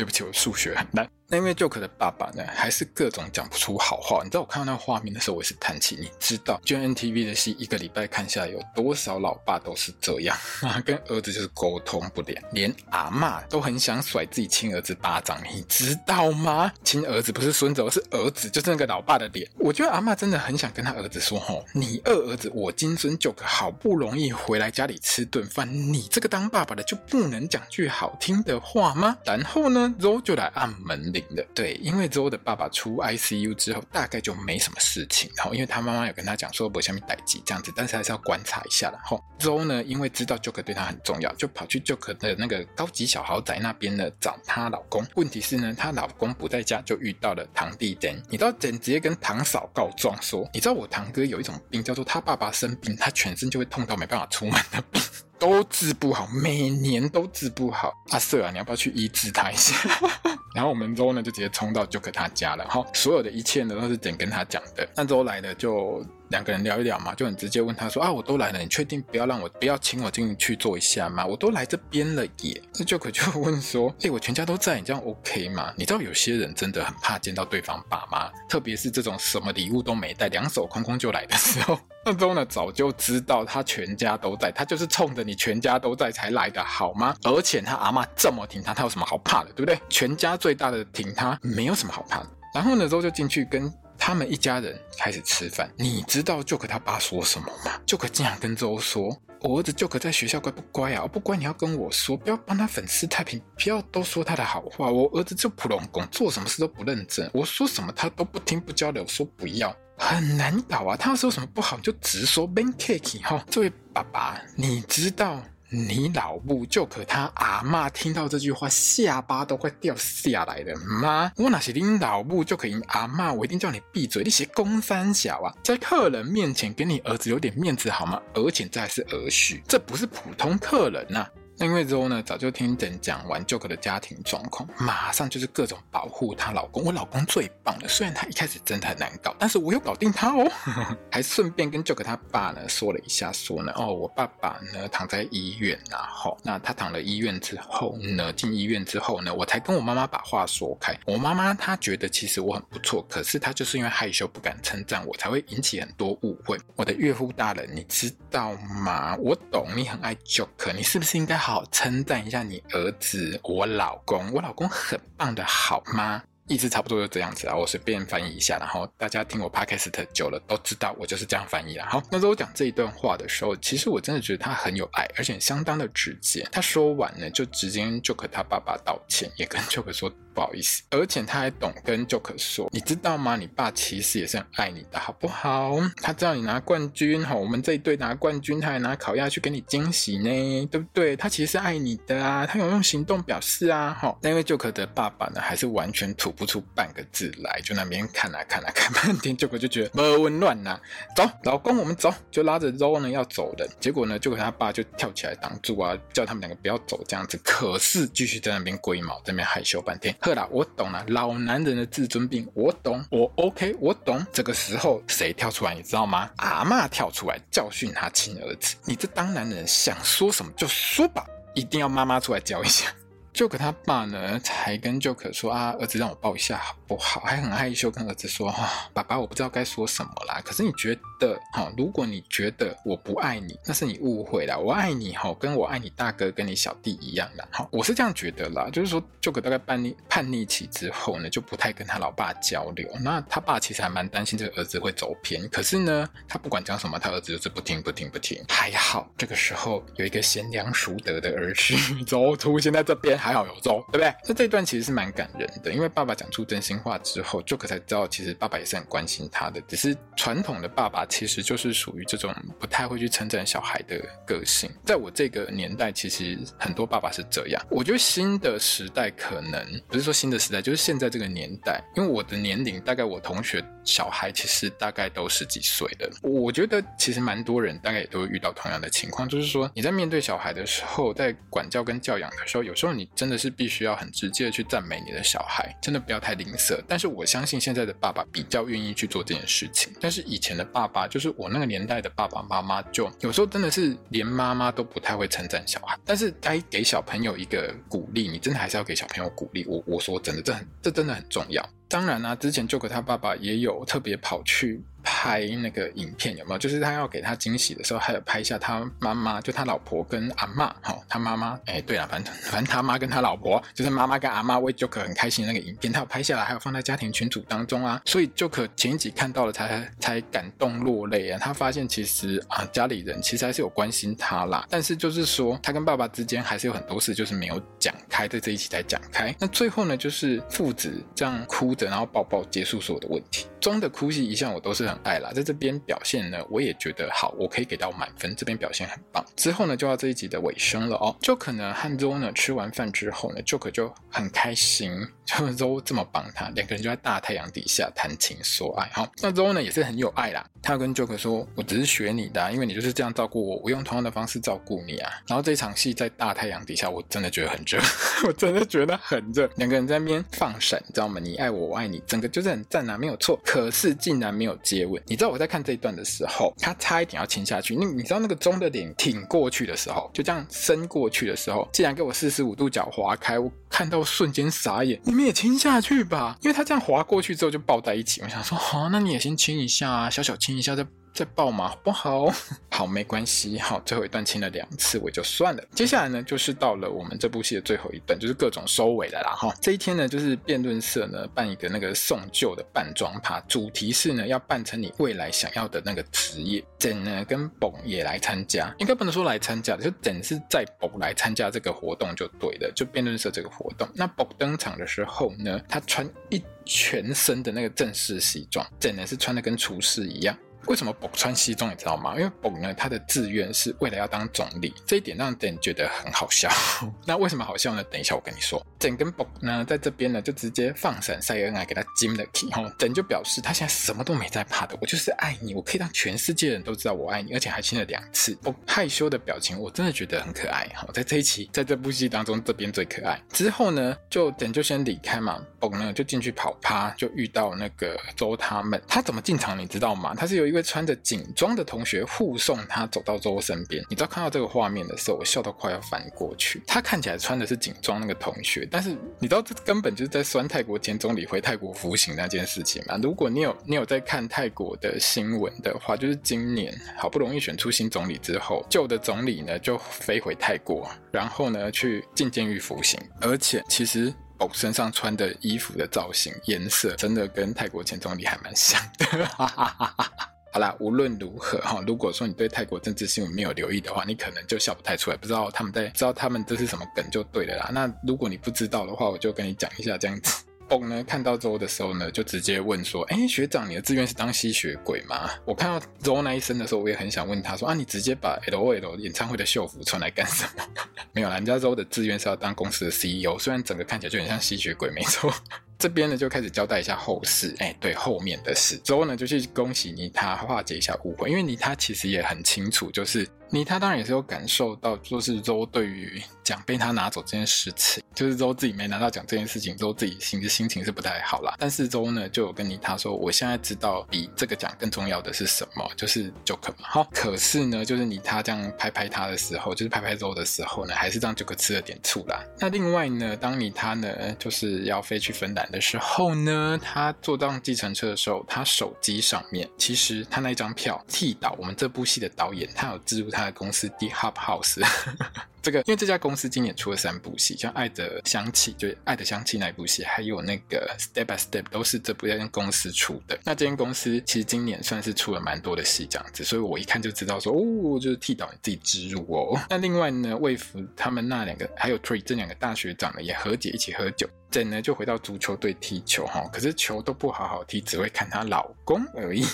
对不起，我数学很烂。那因为 Joke 的爸爸呢，还是各种讲不出好话。你知道我看到那个画面的时候，我也是叹气。你知道捐 NTV 的戏一个礼拜看下来，有多少老爸都是这样啊？跟儿子就是沟通不良，连阿嬷都很想甩自己亲儿子巴掌，你知道吗？亲儿子不是孙子，而是儿子，就是那个老爸的脸。我觉得阿嬷真的很想跟他儿子说：“吼，你二儿子我金孙 Joke 好不容易回来家里吃顿饭，你这个当爸爸的就不能讲句好听的话吗？”然后呢周就来按门铃。对，因为周的爸爸出 ICU 之后，大概就没什么事情。然后，因为他妈妈有跟他讲说，不下面待机这样子，但是还是要观察一下。然后周呢，因为知道 Joker 对他很重要，就跑去 Joker 的那个高级小豪宅那边呢找她老公。问题是呢，她老公不在家，就遇到了堂弟 Dan。你知道 Dan 直接跟堂嫂告状说，你知道我堂哥有一种病，叫做他爸爸生病，他全身就会痛到没办法出门的病。都治不好，每年都治不好。阿瑟啊，你要不要去医治他一下？*laughs* 然后我们周呢就直接冲到 Joker 他家了。哈，所有的一切呢都是等跟他讲的。那周来了就。两个人聊一聊嘛，就很直接问他说啊，我都来了，你确定不要让我不要请我进去坐一下吗？我都来这边了耶。那 Joker 就问说，*laughs* 哎，我全家都在，你这样 OK 吗？你知道有些人真的很怕见到对方爸妈，特别是这种什么礼物都没带，两手空空就来的时候。*laughs* 那周呢早就知道他全家都在，他就是冲着你全家都在才来的好吗？而且他阿嬷这么挺他，他有什么好怕的，对不对？全家最大的挺他，没有什么好怕的。然后呢，周就进去跟。他们一家人开始吃饭，你知道 Joke 他爸说什么吗？Joker 竟然跟周说：“我儿子 Joke 在学校乖不乖啊？不乖你要跟我说，不要帮他粉饰太平，不要都说他的好话。我儿子就普拢拱，做什么事都不认真，我说什么他都不听不交流，说不要，很难搞啊。他说什么不好就直说，ban cake 哈。这位爸爸，你知道？”你老母就可他阿嬷听到这句话，下巴都快掉下来了吗？我那是你老母就可以阿嬷，我一定叫你闭嘴！你是公三小啊，在客人面前给你儿子留点面子好吗？而且这还是儿婿，这不是普通客人呐、啊。因为之后呢，早就听人讲完 Joker 的家庭状况，马上就是各种保护她老公。我老公最棒了，虽然他一开始真的很难搞，但是我有搞定他哦。*laughs* 还顺便跟 Joker 他爸呢说了一下，说呢，哦，我爸爸呢躺在医院，然后那他躺了医院之后呢，进医院之后呢，我才跟我妈妈把话说开。我妈妈她觉得其实我很不错，可是她就是因为害羞不敢称赞我，才会引起很多误会。我的岳父大人，你知道吗？我懂你很爱 Joker，你是不是应该好？好称赞一下你儿子，我老公，我老公很棒的，好吗？意思差不多就这样子啊，我随便翻译一下，然后大家听我 podcast 久了都知道我就是这样翻译了。好，那在我讲这一段话的时候，其实我真的觉得他很有爱，而且相当的直接。他说完呢，就直接跟 Joker 他爸爸道歉，也跟 *laughs* Joker 说。不好意思，而且他还懂跟 Joker 说，你知道吗？你爸其实也是很爱你的，好不好？他知道你拿冠军，哈，我们这一队拿冠军，他还拿烤鸭去给你惊喜呢，对不对？他其实是爱你的啊，他有用行动表示啊，哈。那因为 Joker 的爸爸呢，还是完全吐不出半个字来，就那边看啊看啊看半天，Joker 就觉得没温暖呐，走，老公，我们走，就拉着 Zoe 呢要走的。结果呢，Joker 他爸就跳起来挡住啊，叫他们两个不要走这样子。可是继续在那边龟毛，在那边害羞半天。对啦，我懂了，老男人的自尊病，我懂，我 OK，我懂。这个时候谁跳出来，你知道吗？阿嬷跳出来教训他亲儿子，你这当男人想说什么就说吧，一定要妈妈出来教一下。*laughs* Joker 他爸呢，才跟 Joker 说啊，儿子让我抱一下好不好？还很害羞跟儿子说哈、爸爸我不知道该说什么啦。可是你觉得哈、如果你觉得我不爱你，那是你误会了。我爱你哈、哦，跟我爱你大哥跟你小弟一样的哈、我是这样觉得啦，就是说就可大概叛逆叛逆期之后呢，就不太跟他老爸交流。那他爸其实还蛮担心这个儿子会走偏。可是呢，他不管讲什么，他儿子就是不听不听不听。还好这个时候有一个贤良淑德的儿婿 *laughs* 走出现在这边。还好有周，对不对？那这一段其实是蛮感人的，因为爸爸讲出真心话之后，Joke 才知道其实爸爸也是很关心他的。只是传统的爸爸其实就是属于这种不太会去称赞小孩的个性。在我这个年代，其实很多爸爸是这样。我觉得新的时代可能不是说新的时代，就是现在这个年代，因为我的年龄大概我同学小孩其实大概都十几岁了。我觉得其实蛮多人大概也都会遇到同样的情况，就是说你在面对小孩的时候，在管教跟教养的时候，有时候你。真的是必须要很直接的去赞美你的小孩，真的不要太吝啬。但是我相信现在的爸爸比较愿意去做这件事情。但是以前的爸爸，就是我那个年代的爸爸妈妈，就有时候真的是连妈妈都不太会称赞小孩。但是该给小朋友一个鼓励，你真的还是要给小朋友鼓励。我我说真的，这很这真的很重要。当然啦、之前 Joker 他爸爸也有特别跑去。拍那个影片有没有？就是他要给他惊喜的时候，还有拍一下他妈妈，就他老婆跟阿嬷，哈、哦，他妈妈，哎，对了，反正反正他妈跟他老婆，就是妈妈跟阿嬷为 Joker 很开心的那个影片，他有拍下来，还有放在家庭群组当中啊。所以 Joker 前一集看到了才，才感动落泪啊。他发现其实啊，家里人其实还是有关心他啦，但是就是说他跟爸爸之间还是有很多事就是没有讲开，在这一集才讲开。那最后呢，就是父子这样哭然后抱抱结束所有的问题。中的哭戏一向我都是很爱啦，在这边表现呢，我也觉得好，我可以给到满分。这边表现很棒。之后呢，就到这一集的尾声了哦。Joke 呢和 Zo 呢吃完饭之后呢，Joke 就很开心，就 Zo 这么帮他，两个人就在大太阳底下谈情说爱。好，那 Zo 呢也是很有爱啦，他跟 Joker 说：“我只是学你的，因为你就是这样照顾我，我用同样的方式照顾你啊。”然后这场戏在大太阳底下，我真的觉得很热，*laughs* 我真的觉得很热。两个人在那边放闪，你知道吗？你爱我，我爱你，整个就是很赞啊，没有错。可是。竟然没有接吻，你知道我在看这一段的时候，他差一点要亲下去。那你知道那个钟的脸挺过去的时候，就这样伸过去的时候，竟然给我四十五度角划开，我看到瞬间傻眼。你们也亲下去吧，因为他这样划过去之后就抱在一起。我想说，好，那你也先亲一下啊，小小亲一下再。再抱嘛，好不好？*laughs* 好，没关系。好，最后一段亲了两次，我就算了。接下来呢，就是到了我们这部戏的最后一段，就是各种收尾了啦。哈，这一天呢，就是辩论社呢办一个那个送旧的扮装趴，主题是呢要扮成你未来想要的那个职业。整呢跟蹦也来参加，应该不能说来参加，就整是在蹦来参加这个活动就对了，就辩论社这个活动。那蹦登场的时候呢，他穿一全身的那个正式西装，整呢是穿的跟厨师一样。为什么宝穿西装你知道吗？因为宝呢，他的志愿是为了要当总理，这一点让人觉得很好笑。*laughs* 那为什么好笑呢？等一下我跟你说。整跟宝呢，在这边呢，就直接放闪晒恩来，给他金了起吼。整就表示他现在什么都没在怕的，我就是爱你，我可以让全世界人都知道我爱你，而且还亲了两次。宝害羞的表情，我真的觉得很可爱哈。在这一期，在这部戏当中，这边最可爱。之后呢，就整就先离开嘛，宝呢就进去跑趴，就遇到那个周他们。他怎么进场你知道吗？他是有一位。穿着警装的同学护送他走到周身边，你知道看到这个画面的时候，我笑到快要翻过去。他看起来穿的是警装那个同学，但是你知道这根本就是在酸泰国前总理回泰国服刑那件事情吗？如果你有你有在看泰国的新闻的话，就是今年好不容易选出新总理之后，旧的总理呢就飞回泰国，然后呢去进监狱服刑，而且其实。哦，身上穿的衣服的造型颜色真的跟泰国前总理还蛮像的。*laughs* 好啦，无论如何哈，如果说你对泰国政治新闻没有留意的话，你可能就笑不太出来，不知道他们在知道他们这是什么梗就对了啦。那如果你不知道的话，我就跟你讲一下这样子。*laughs* 蹦呢看到周的时候呢，就直接问说：“哎，学长，你的志愿是当吸血鬼吗？”我看到周那一声的时候，我也很想问他说：“啊，你直接把 LOL 演唱会的秀服穿来干什么？” *laughs* 没有啦，人家周的志愿是要当公司的 CEO，虽然整个看起来就很像吸血鬼，没错。这边呢就开始交代一下后事，哎，对，后面的事。之后呢就去恭喜妮他，化解一下误会，因为妮他其实也很清楚，就是妮他当然也是有感受到，就是周对于奖被他拿走这件事情，就是周自己没拿到奖这件事情，周自己心心情是不太好啦。但是周呢就有跟妮他说，我现在知道比这个奖更重要的是什么，就是 Joker 嘛。好，可是呢，就是妮他这样拍拍他的时候，就是拍拍周的时候呢，还是让 Joker 吃了点醋啦。那另外呢，当妮他呢就是要飞去芬兰的时候呢，他坐上计程车的时候，他手机上面其实他那一张票替导我们这部戏的导演，他有资助他他的公司 The Hub House。*laughs* 这个，因为这家公司今年出了三部戏，像《爱的香气》就是《爱的香气》那一部戏，还有那个《Step by Step》都是这部间公司出的。那这间公司其实今年算是出了蛮多的戏这样子，所以我一看就知道说，哦，就是替导你自己植入哦。那另外呢，魏福他们那两个还有 Tree 这两个大学长呢，也和解一起喝酒，整呢就回到足球队踢球哈，可是球都不好好踢，只会看她老公而已。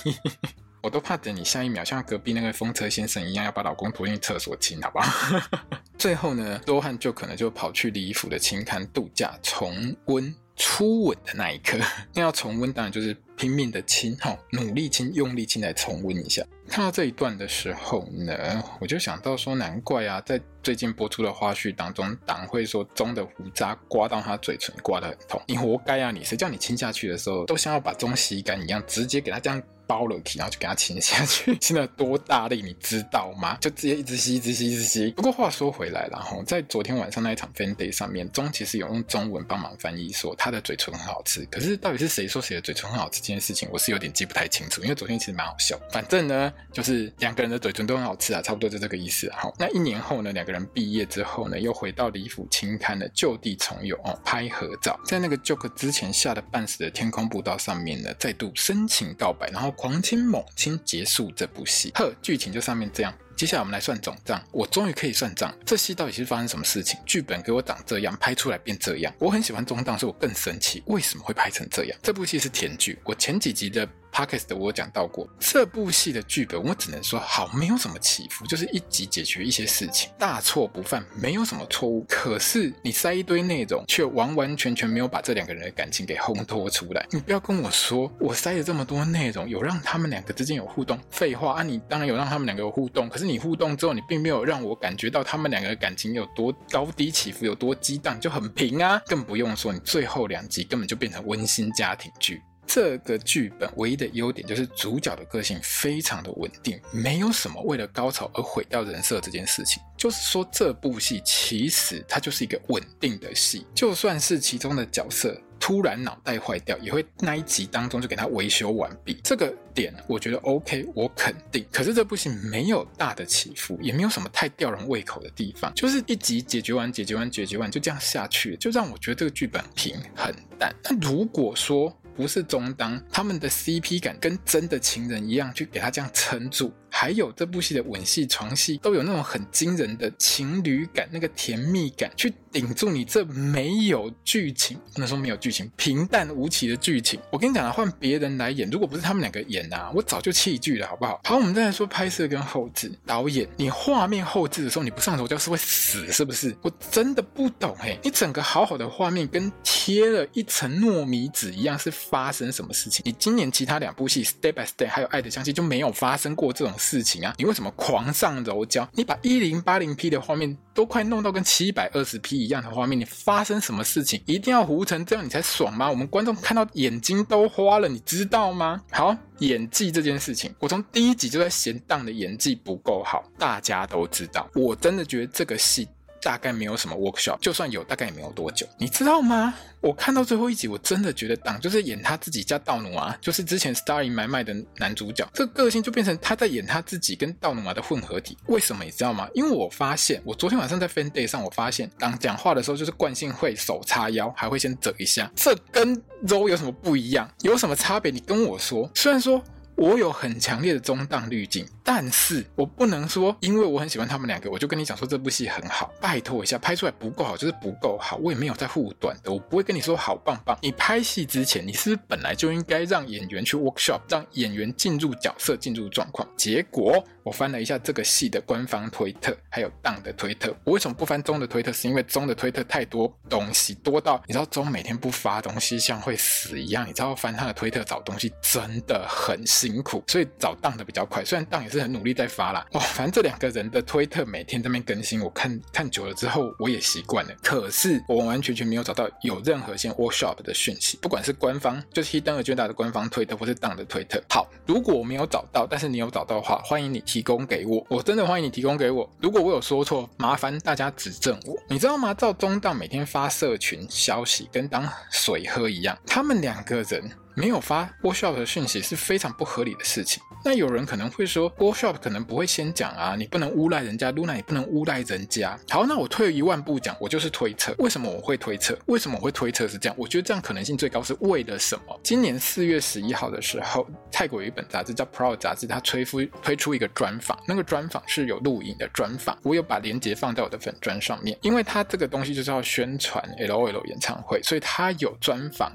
我都怕等你下一秒像隔壁那个风车先生一样，要把老公拖进厕所亲，好不好？*laughs* 最后呢，多汉就可能就跑去李府的青稈度假，重温初吻的那一刻。那要重温，当然就是拼命的亲，哈，努力亲，用力亲来重温一下。看到这一段的时候呢，我就想到说，难怪啊，在最近播出的花絮当中，党会说钟的胡渣刮到他嘴唇，刮得很痛。你活该啊！你谁叫你亲下去的时候，都像要把钟吸干一样，直接给他这样。包了皮，然后就给他亲下去，*laughs* 亲了多大力，你知道吗？就直接一直吸，一直吸，一直吸。不过话说回来了哈，在昨天晚上那一场 fan day 上面，钟其实有用中文帮忙翻译，说他的嘴唇很好吃。可是到底是谁说谁的嘴唇很好吃这件事情，我是有点记不太清楚。因为昨天其实蛮好笑，反正呢，就是两个人的嘴唇都很好吃啊，差不多就这个意思。好，那一年后呢，两个人毕业之后呢，又回到李府青刊的旧地重游哦，拍合照，在那个 Joke 之前吓得半死的天空步道上面呢，再度深情告白，然后。狂亲猛亲结束这部戏，呵，剧情就上面这样。接下来我们来算总账，我终于可以算账。这戏到底是发生什么事情？剧本给我长这样，拍出来变这样。我很喜欢中档，所以我更生气，为什么会拍成这样？这部戏是甜剧，我前几集的。Podcast 的我有讲到过，这部戏的剧本我只能说好，没有什么起伏，就是一集解决一些事情，大错不犯，没有什么错误。可是你塞一堆内容，却完完全全没有把这两个人的感情给烘托出来。你不要跟我说，我塞了这么多内容，有让他们两个之间有互动。废话啊，你当然有让他们两个有互动，可是你互动之后，你并没有让我感觉到他们两个的感情有多高低起伏，有多激荡，就很平啊。更不用说你最后两集根本就变成温馨家庭剧。这个剧本唯一的优点就是主角的个性非常的稳定，没有什么为了高潮而毁掉人设这件事情。就是说，这部戏其实它就是一个稳定的戏，就算是其中的角色突然脑袋坏掉，也会那一集当中就给他维修完毕。这个点我觉得 OK，我肯定。可是这部戏没有大的起伏，也没有什么太吊人胃口的地方，就是一集解决完，解决完，解决完，就这样下去，就让我觉得这个剧本平很淡。那如果说，不是中当，他们的 CP 感跟真的情人一样，去给他这样撑住。还有这部戏的吻戏、床戏都有那种很惊人的情侣感，那个甜蜜感，去顶住你这没有剧情，不能说没有剧情，平淡无奇的剧情。我跟你讲啊，换别人来演，如果不是他们两个演啊，我早就弃剧了，好不好？好，我们再来说拍摄跟后制。导演，你画面后制的时候，你不上手就是会死，是不是？我真的不懂嘿，你整个好好的画面跟贴了一层糯米纸一样，是发生什么事情？你今年其他两部戏《Step by Step》还有《爱的香气》就没有发生过这种。事情啊，你为什么狂上柔焦？你把一零八零 P 的画面都快弄到跟七百二十 P 一样的画面，你发生什么事情？一定要糊成这样你才爽吗？我们观众看到眼睛都花了，你知道吗？好，演技这件事情，我从第一集就在嫌当的演技不够好，大家都知道。我真的觉得这个戏。大概没有什么 workshop，就算有，大概也没有多久，你知道吗？我看到最后一集，我真的觉得党就是演他自己加道努啊，就是之前 Star in My Mind 的男主角，这个性就变成他在演他自己跟道努啊的混合体。为什么你知道吗？因为我发现，我昨天晚上在 Fan Day 上，我发现党讲话的时候就是惯性会手叉腰，还会先折一下，这跟 Ro 有什么不一样？有什么差别？你跟我说。虽然说。我有很强烈的中档滤镜，但是我不能说，因为我很喜欢他们两个，我就跟你讲说这部戏很好。拜托一下，拍出来不够好就是不够好，我也没有在护短的，我不会跟你说好棒棒。你拍戏之前，你是不是本来就应该让演员去 workshop，让演员进入角色、进入状况？结果。我翻了一下这个系的官方推特，还有档的推特。我为什么不翻中的推特？是因为中的推特太多东西，多到你知道中每天不发东西像会死一样。你知道翻他的推特找东西真的很辛苦，所以找档的比较快。虽然档也是很努力在发啦，哇，反正这两个人的推特每天在那边更新，我看看久了之后我也习惯了。可是我完完全全没有找到有任何先 workshop 的讯息，不管是官方就是 Hidden Agenda 的官方推特，或是档的推特。好，如果我没有找到，但是你有找到的话，欢迎你提供给我，我真的欢迎你提供给我。如果我有说错，麻烦大家指正我。你知道吗？赵忠道每天发社群消息，跟当水喝一样，他们两个人。没有发 workshop 的讯息是非常不合理的事情。那有人可能会说，workshop 可能不会先讲啊，你不能诬赖人家，Luna 也不能诬赖人家。好，那我退一万步讲，我就是推测。为什么我会推测？为什么我会推测是这样？我觉得这样可能性最高是为了什么？今年四月十一号的时候，泰国有一本杂志叫 Proud 杂志，它推出推出一个专访，那个专访是有录影的专访，我有把链接放在我的粉专上面，因为它这个东西就是要宣传 LOL 演唱会，所以它有专访。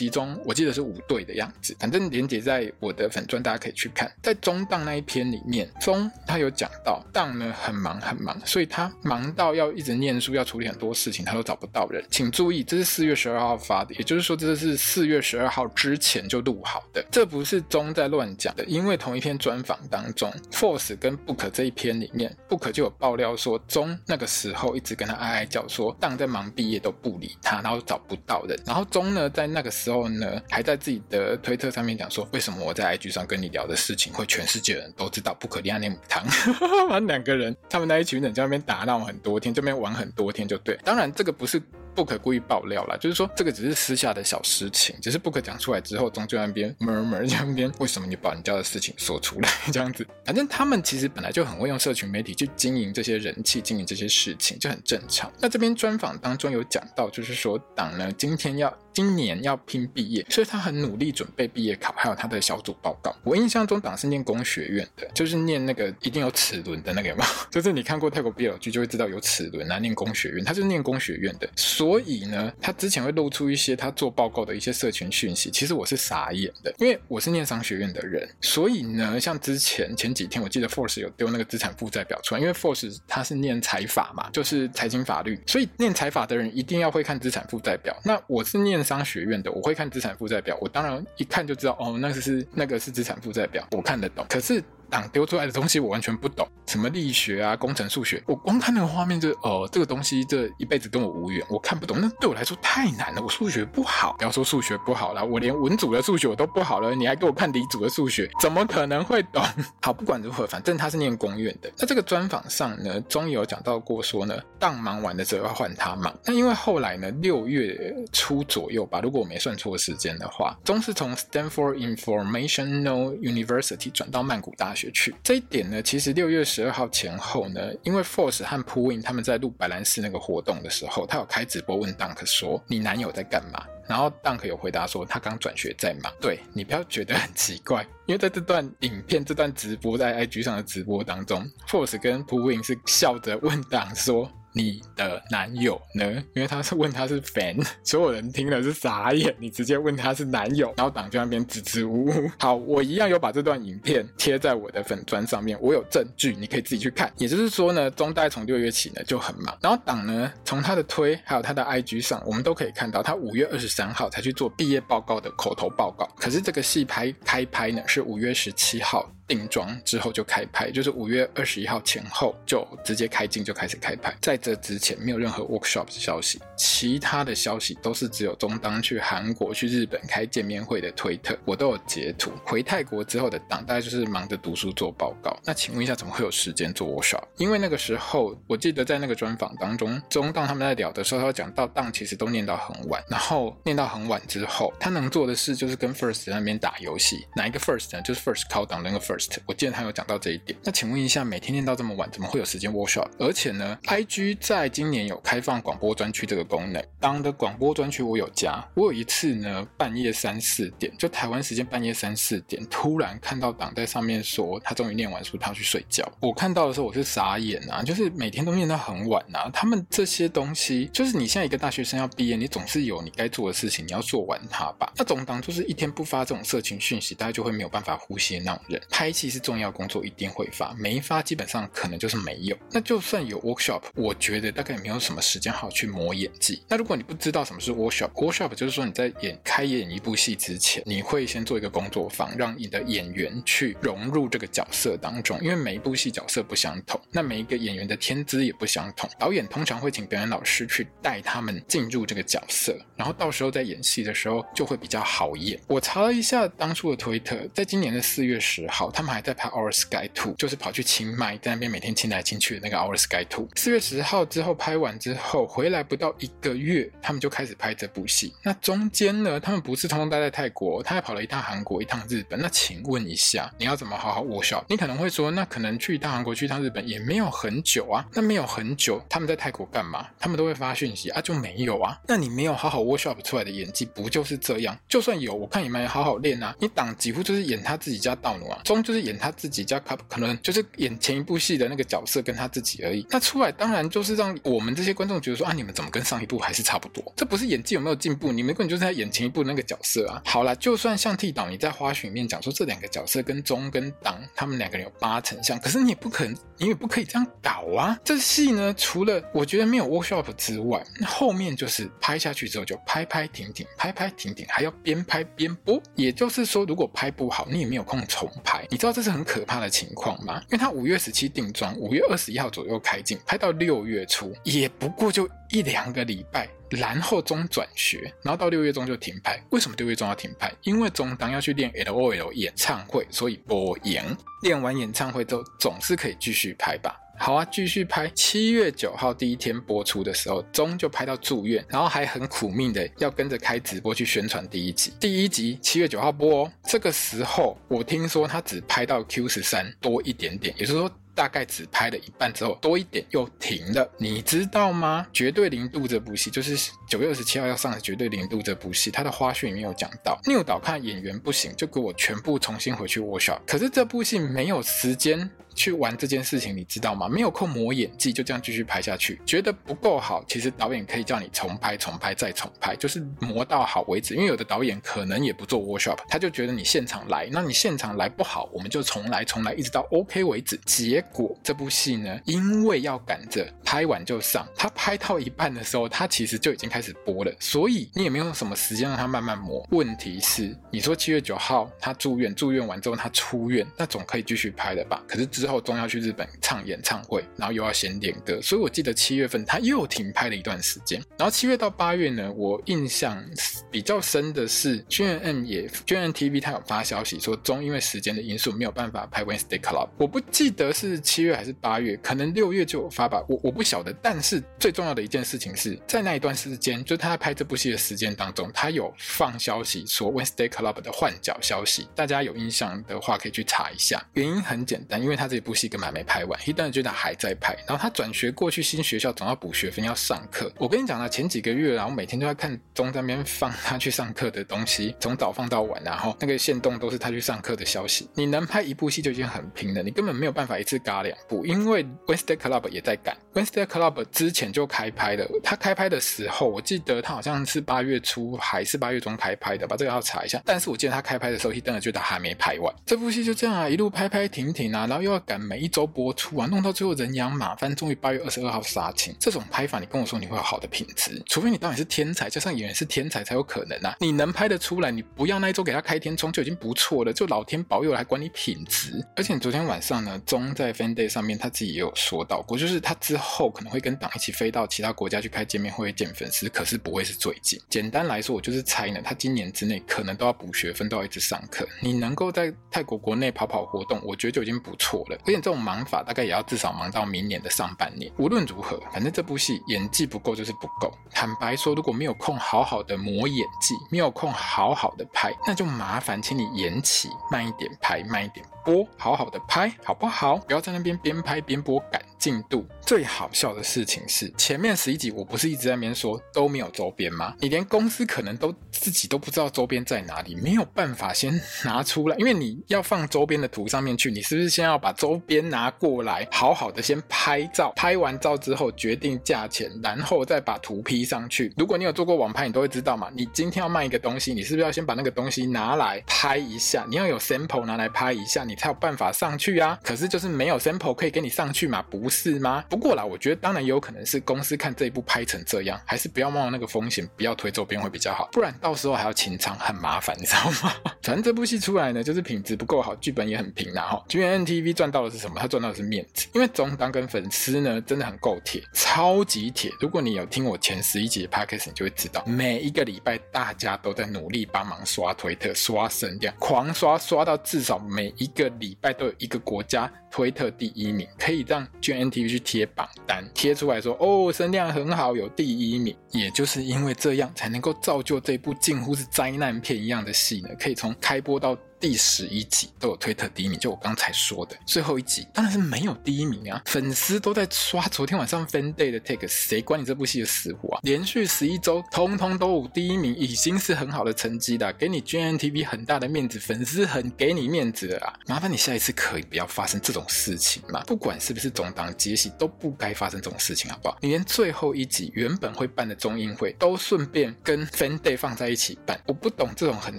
其中我记得是五对的样子，反正连结在我的粉专，大家可以去看。在中档那一篇里面，中他有讲到档呢很忙很忙，所以他忙到要一直念书，要处理很多事情，他都找不到人。请注意，这是四月十二号发的，也就是说这是四月十二号之前就录好的，这不是中在乱讲的。因为同一篇专访当中，Force 跟 Book 这一篇里面，Book 就有爆料说，中那个时候一直跟他哀哀叫说，档在忙毕业都不理他，然后找不到人。然后中呢在那个时候。呢，还在自己的推特上面讲说，为什么我在 IG 上跟你聊的事情，会全世界人都知道？不可利亚内姆汤，*laughs* 他们两个人，他们那一群人在那边打闹很多天，这边玩很多天，就对。当然，这个不是。不可故意爆料啦，就是说这个只是私下的小事情，只是不可讲出来之后，中就那边 murmur 这边，为什么你把人家的事情说出来 *laughs* 这样子？反正他们其实本来就很会用社群媒体去经营这些人气，经营这些事情就很正常。那这边专访当中有讲到，就是说党呢今天要今年要拼毕业，所以他很努力准备毕业考，还有他的小组报告。我印象中党是念工学院的，就是念那个一定有齿轮的那个有没有？*laughs* 就是你看过泰国 BL 剧就会知道有齿轮啊，念工学院，他就是念工学院的。所以呢，他之前会露出一些他做报告的一些社群讯息，其实我是傻眼的，因为我是念商学院的人，所以呢，像之前前几天我记得 Force 有丢那个资产负债表出来，因为 Force 他是念财法嘛，就是财经法律，所以念财法的人一定要会看资产负债表。那我是念商学院的，我会看资产负债表，我当然一看就知道，哦，那个是那个是资产负债表，我看得懂。可是。党丢出来的东西我完全不懂，什么力学啊、工程数学，我光看那个画面就哦，这个东西这一辈子跟我无缘，我看不懂。那对我来说太难了，我数学不好。不要说数学不好了，我连文组的数学我都不好了，你还给我看理组的数学，怎么可能会懂？*laughs* 好，不管如何，反正他是念工院的。那这个专访上呢，终于有讲到过说呢，党忙完的时候要换他忙。那因为后来呢，六月初左右吧，如果我没算错时间的话，中是从 Stanford Informational University 转到曼谷大学。学去这一点呢，其实六月十二号前后呢，因为 Force 和 Poin 他们在录白兰氏那个活动的时候，他有开直播问 Dunk 说：“你男友在干嘛？”然后 Dunk 有回答说：“他刚转学在忙。”对，你不要觉得很奇怪，因为在这段影片、这段直播在 IG 上的直播当中，Force 跟 Poin 是笑着问 Dunk 说。你的男友呢？因为他是问他是 fan，*laughs* 所有人听了是傻眼。你直接问他是男友，然后党就那边支支吾吾。*laughs* 好，我一样有把这段影片贴在我的粉砖上面，我有证据，你可以自己去看。也就是说呢，中大从六月起呢就很忙，然后党呢从他的推还有他的 IG 上，我们都可以看到他五月二十三号才去做毕业报告的口头报告，可是这个戏拍开拍呢是五月十七号。定妆之后就开拍，就是五月二十一号前后就直接开镜就开始开拍。在这之前没有任何 workshop 的消息，其他的消息都是只有中当去韩国、去日本开见面会的推特，我都有截图。回泰国之后的档大概就是忙着读书做报告。那请问一下，怎么会有时间做 workshop？因为那个时候我记得在那个专访当中，中当他们在聊的时候，他讲到档其实都念到很晚，然后念到很晚之后，他能做的事就是跟 First 在那边打游戏。哪一个 First 呢？就是 First 考档那个 First。我记得他有讲到这一点。那请问一下，每天念到这么晚，怎么会有时间 workshop？而且呢，IG 在今年有开放广播专区这个功能。当的广播专区我有加，我有一次呢，半夜三四点，就台湾时间半夜三四点，突然看到党在上面说他终于念完书，他要去睡觉。我看到的时候我是傻眼啊，就是每天都念到很晚啊。他们这些东西，就是你现在一个大学生要毕业，你总是有你该做的事情，你要做完它吧。那总党就是一天不发这种社群讯息，大家就会没有办法呼吸的那种人。拍拍戏是重要工作，一定会发，没发基本上可能就是没有。那就算有 workshop，我觉得大概也没有什么时间好去磨演技。那如果你不知道什么是 workshop，workshop 就是说你在演开演一部戏之前，你会先做一个工作坊，让你的演员去融入这个角色当中，因为每一部戏角色不相同，那每一个演员的天资也不相同，导演通常会请表演老师去带他们进入这个角色，然后到时候在演戏的时候就会比较好演。我查了一下当初的推特，在今年的四月十号，他们还在拍《Our Sky Two》，就是跑去清迈，在那边每天清来清去的那个《Our Sky Two》。四月十号之后拍完之后，回来不到一个月，他们就开始拍这部戏。那中间呢，他们不是通通待在泰国，他还跑了一趟韩国，一趟日本。那请问一下，你要怎么好好 workshop？你可能会说，那可能去一趟韩国，去一趟日本也没有很久啊。那没有很久，他们在泰国干嘛？他们都会发讯息啊，就没有啊。那你没有好好 workshop 出来的演技，不就是这样？就算有，我看你们也好好练啊。你党几乎就是演他自己家道奴啊，中就是演他自己家，可可能就是演前一部戏的那个角色跟他自己而已。那出来当然就是让我们这些观众觉得说啊，你们怎么跟上一部还是差不多？这不是演技有没有进步？你们根本就是在演前一部那个角色啊。好啦，就算像剃导，你在花絮里面讲说这两个角色跟中跟党他们两个人有八成像，可是你也不可能，你也不可以这样搞啊。这戏呢，除了我觉得没有 workshop 之外，那后面就是拍下去之后就拍拍停停，拍拍停停，还要边拍边播。也就是说，如果拍不好，你也没有空重拍。你知道这是很可怕的情况吗？因为他五月十七定妆，五月二十一号左右开镜，拍到六月初，也不过就一两个礼拜。然后中转学，然后到六月中就停拍。为什么六月中要停拍？因为中当要去练 LOL 演唱会，所以播演。练完演唱会之后，总是可以继续拍吧。好啊，继续拍。七月九号第一天播出的时候，中就拍到住院，然后还很苦命的要跟着开直播去宣传第一集。第一集七月九号播哦，这个时候我听说他只拍到 Q 十三多一点点，也就是说。大概只拍了一半之后，多一点又停了，你知道吗？绝对零度这部戏就是九月二十七号要上的绝对零度这部戏，它的花絮里面有讲到，聂导看演员不行，就给我全部重新回去卧沙。可是这部戏没有时间。去玩这件事情，你知道吗？没有空磨演技，就这样继续拍下去，觉得不够好，其实导演可以叫你重拍、重拍再重拍，就是磨到好为止。因为有的导演可能也不做 workshop，他就觉得你现场来，那你现场来不好，我们就重来、重来，一直到 OK 为止。结果这部戏呢，因为要赶着拍完就上，他拍到一半的时候，他其实就已经开始播了，所以你也没有什么时间让他慢慢磨。问题是，你说七月九号他住院，住院完之后他出院，那总可以继续拍的吧？可是之后。后中要去日本唱演唱会，然后又要先点歌，所以我记得七月份他又停拍了一段时间。然后七月到八月呢，我印象比较深的是，GMM 也 GMM TV 他有发消息说中因为时间的因素没有办法拍 Wednesday Club。我不记得是七月还是八月，可能六月就有发吧，我我不晓得。但是最重要的一件事情是在那一段时间，就他在拍这部戏的时间当中，他有放消息说 Wednesday Club 的换角消息，大家有印象的话可以去查一下。原因很简单，因为他这。部戏根本还没拍完，一旦觉得还在拍，然后他转学过去新学校，总要补学分，要上课。我跟你讲了，前几个月，然后每天都在看中在那边放他去上课的东西，从早放到晚，然后那个线动都是他去上课的消息。你能拍一部戏就已经很拼了，你根本没有办法一次嘎两部，因为 Wednesday Club 也在赶。Wednesday Club 之前就开拍了，他开拍的时候，我记得他好像是八月初还是八月中开拍的吧，这个要查一下。但是我记得他开拍的时候，一灯觉得还没拍完。这部戏就这样啊，一路拍拍停停啊，然后又要赶。每一周播出啊，弄到最后人仰马翻，终于八月二十二号杀青。这种拍法，你跟我说你会有好的品质，除非你导演是天才，加上演员是天才才有可能啊。你能拍得出来，你不要那一周给他开天窗就已经不错了，就老天保佑了，还管你品质。而且昨天晚上呢，钟在 Fan Day 上面他自己也有说到过，就是他之后可能会跟党一起飞到其他国家去开见面会见粉丝，可是不会是最近。简单来说，我就是猜呢，他今年之内可能都要补学分，都要一直上课。你能够在泰国国内跑跑活动，我觉得就已经不错了。而且这种忙法大概也要至少忙到明年的上半年。无论如何，反正这部戏演技不够就是不够。坦白说，如果没有空好好的磨演技，没有空好好的拍，那就麻烦请你延期，慢一点拍，慢一点播，好好的拍，好不好？不要在那边边拍边播赶进度。最好笑的事情是，前面十一集我不是一直在那边说都没有周边吗？你连公司可能都自己都不知道周边在哪里，没有办法先拿出来，因为你要放周边的图上面去，你是不是先要把周边拿过来，好好的先拍照，拍完照之后决定价钱，然后再把图 P 上去。如果你有做过网拍，你都会知道嘛。你今天要卖一个东西，你是不是要先把那个东西拿来拍一下？你要有 sample 拿来拍一下，你才有办法上去啊。可是就是没有 sample 可以给你上去嘛，不是吗？不过啦，我觉得当然也有可能是公司看这一部拍成这样，还是不要冒那个风险，不要推周边会比较好，不然到到时候还要清仓，很麻烦，你知道吗？*laughs* 反正这部戏出来呢，就是品质不够好，剧本也很平啦哈。，GNTV 赚到的是什么？他赚到的是面子，因为中当跟粉丝呢真的很够铁，超级铁。如果你有听我前十一集的 podcast，你就会知道，每一个礼拜大家都在努力帮忙刷推特、刷声量，狂刷刷到至少每一个礼拜都有一个国家。推特第一名，可以让 GNTV 去贴榜单，贴出来说哦，声量很好，有第一名。也就是因为这样，才能够造就这部近乎是灾难片一样的戏呢，可以从开播到。第十一集都有推特第一名，就我刚才说的最后一集当然是没有第一名啊！粉丝都在刷昨天晚上 Fan Day 的 take，谁管你这部戏的死活啊？连续十一周通通都有第一名，已经是很好的成绩了，给你 GNTV 很大的面子，粉丝很给你面子的啊！麻烦你下一次可以不要发生这种事情嘛？不管是不是总档接戏，都不该发生这种事情，好不好？你连最后一集原本会办的中英会都顺便跟 Fan Day 放在一起办，我不懂这种很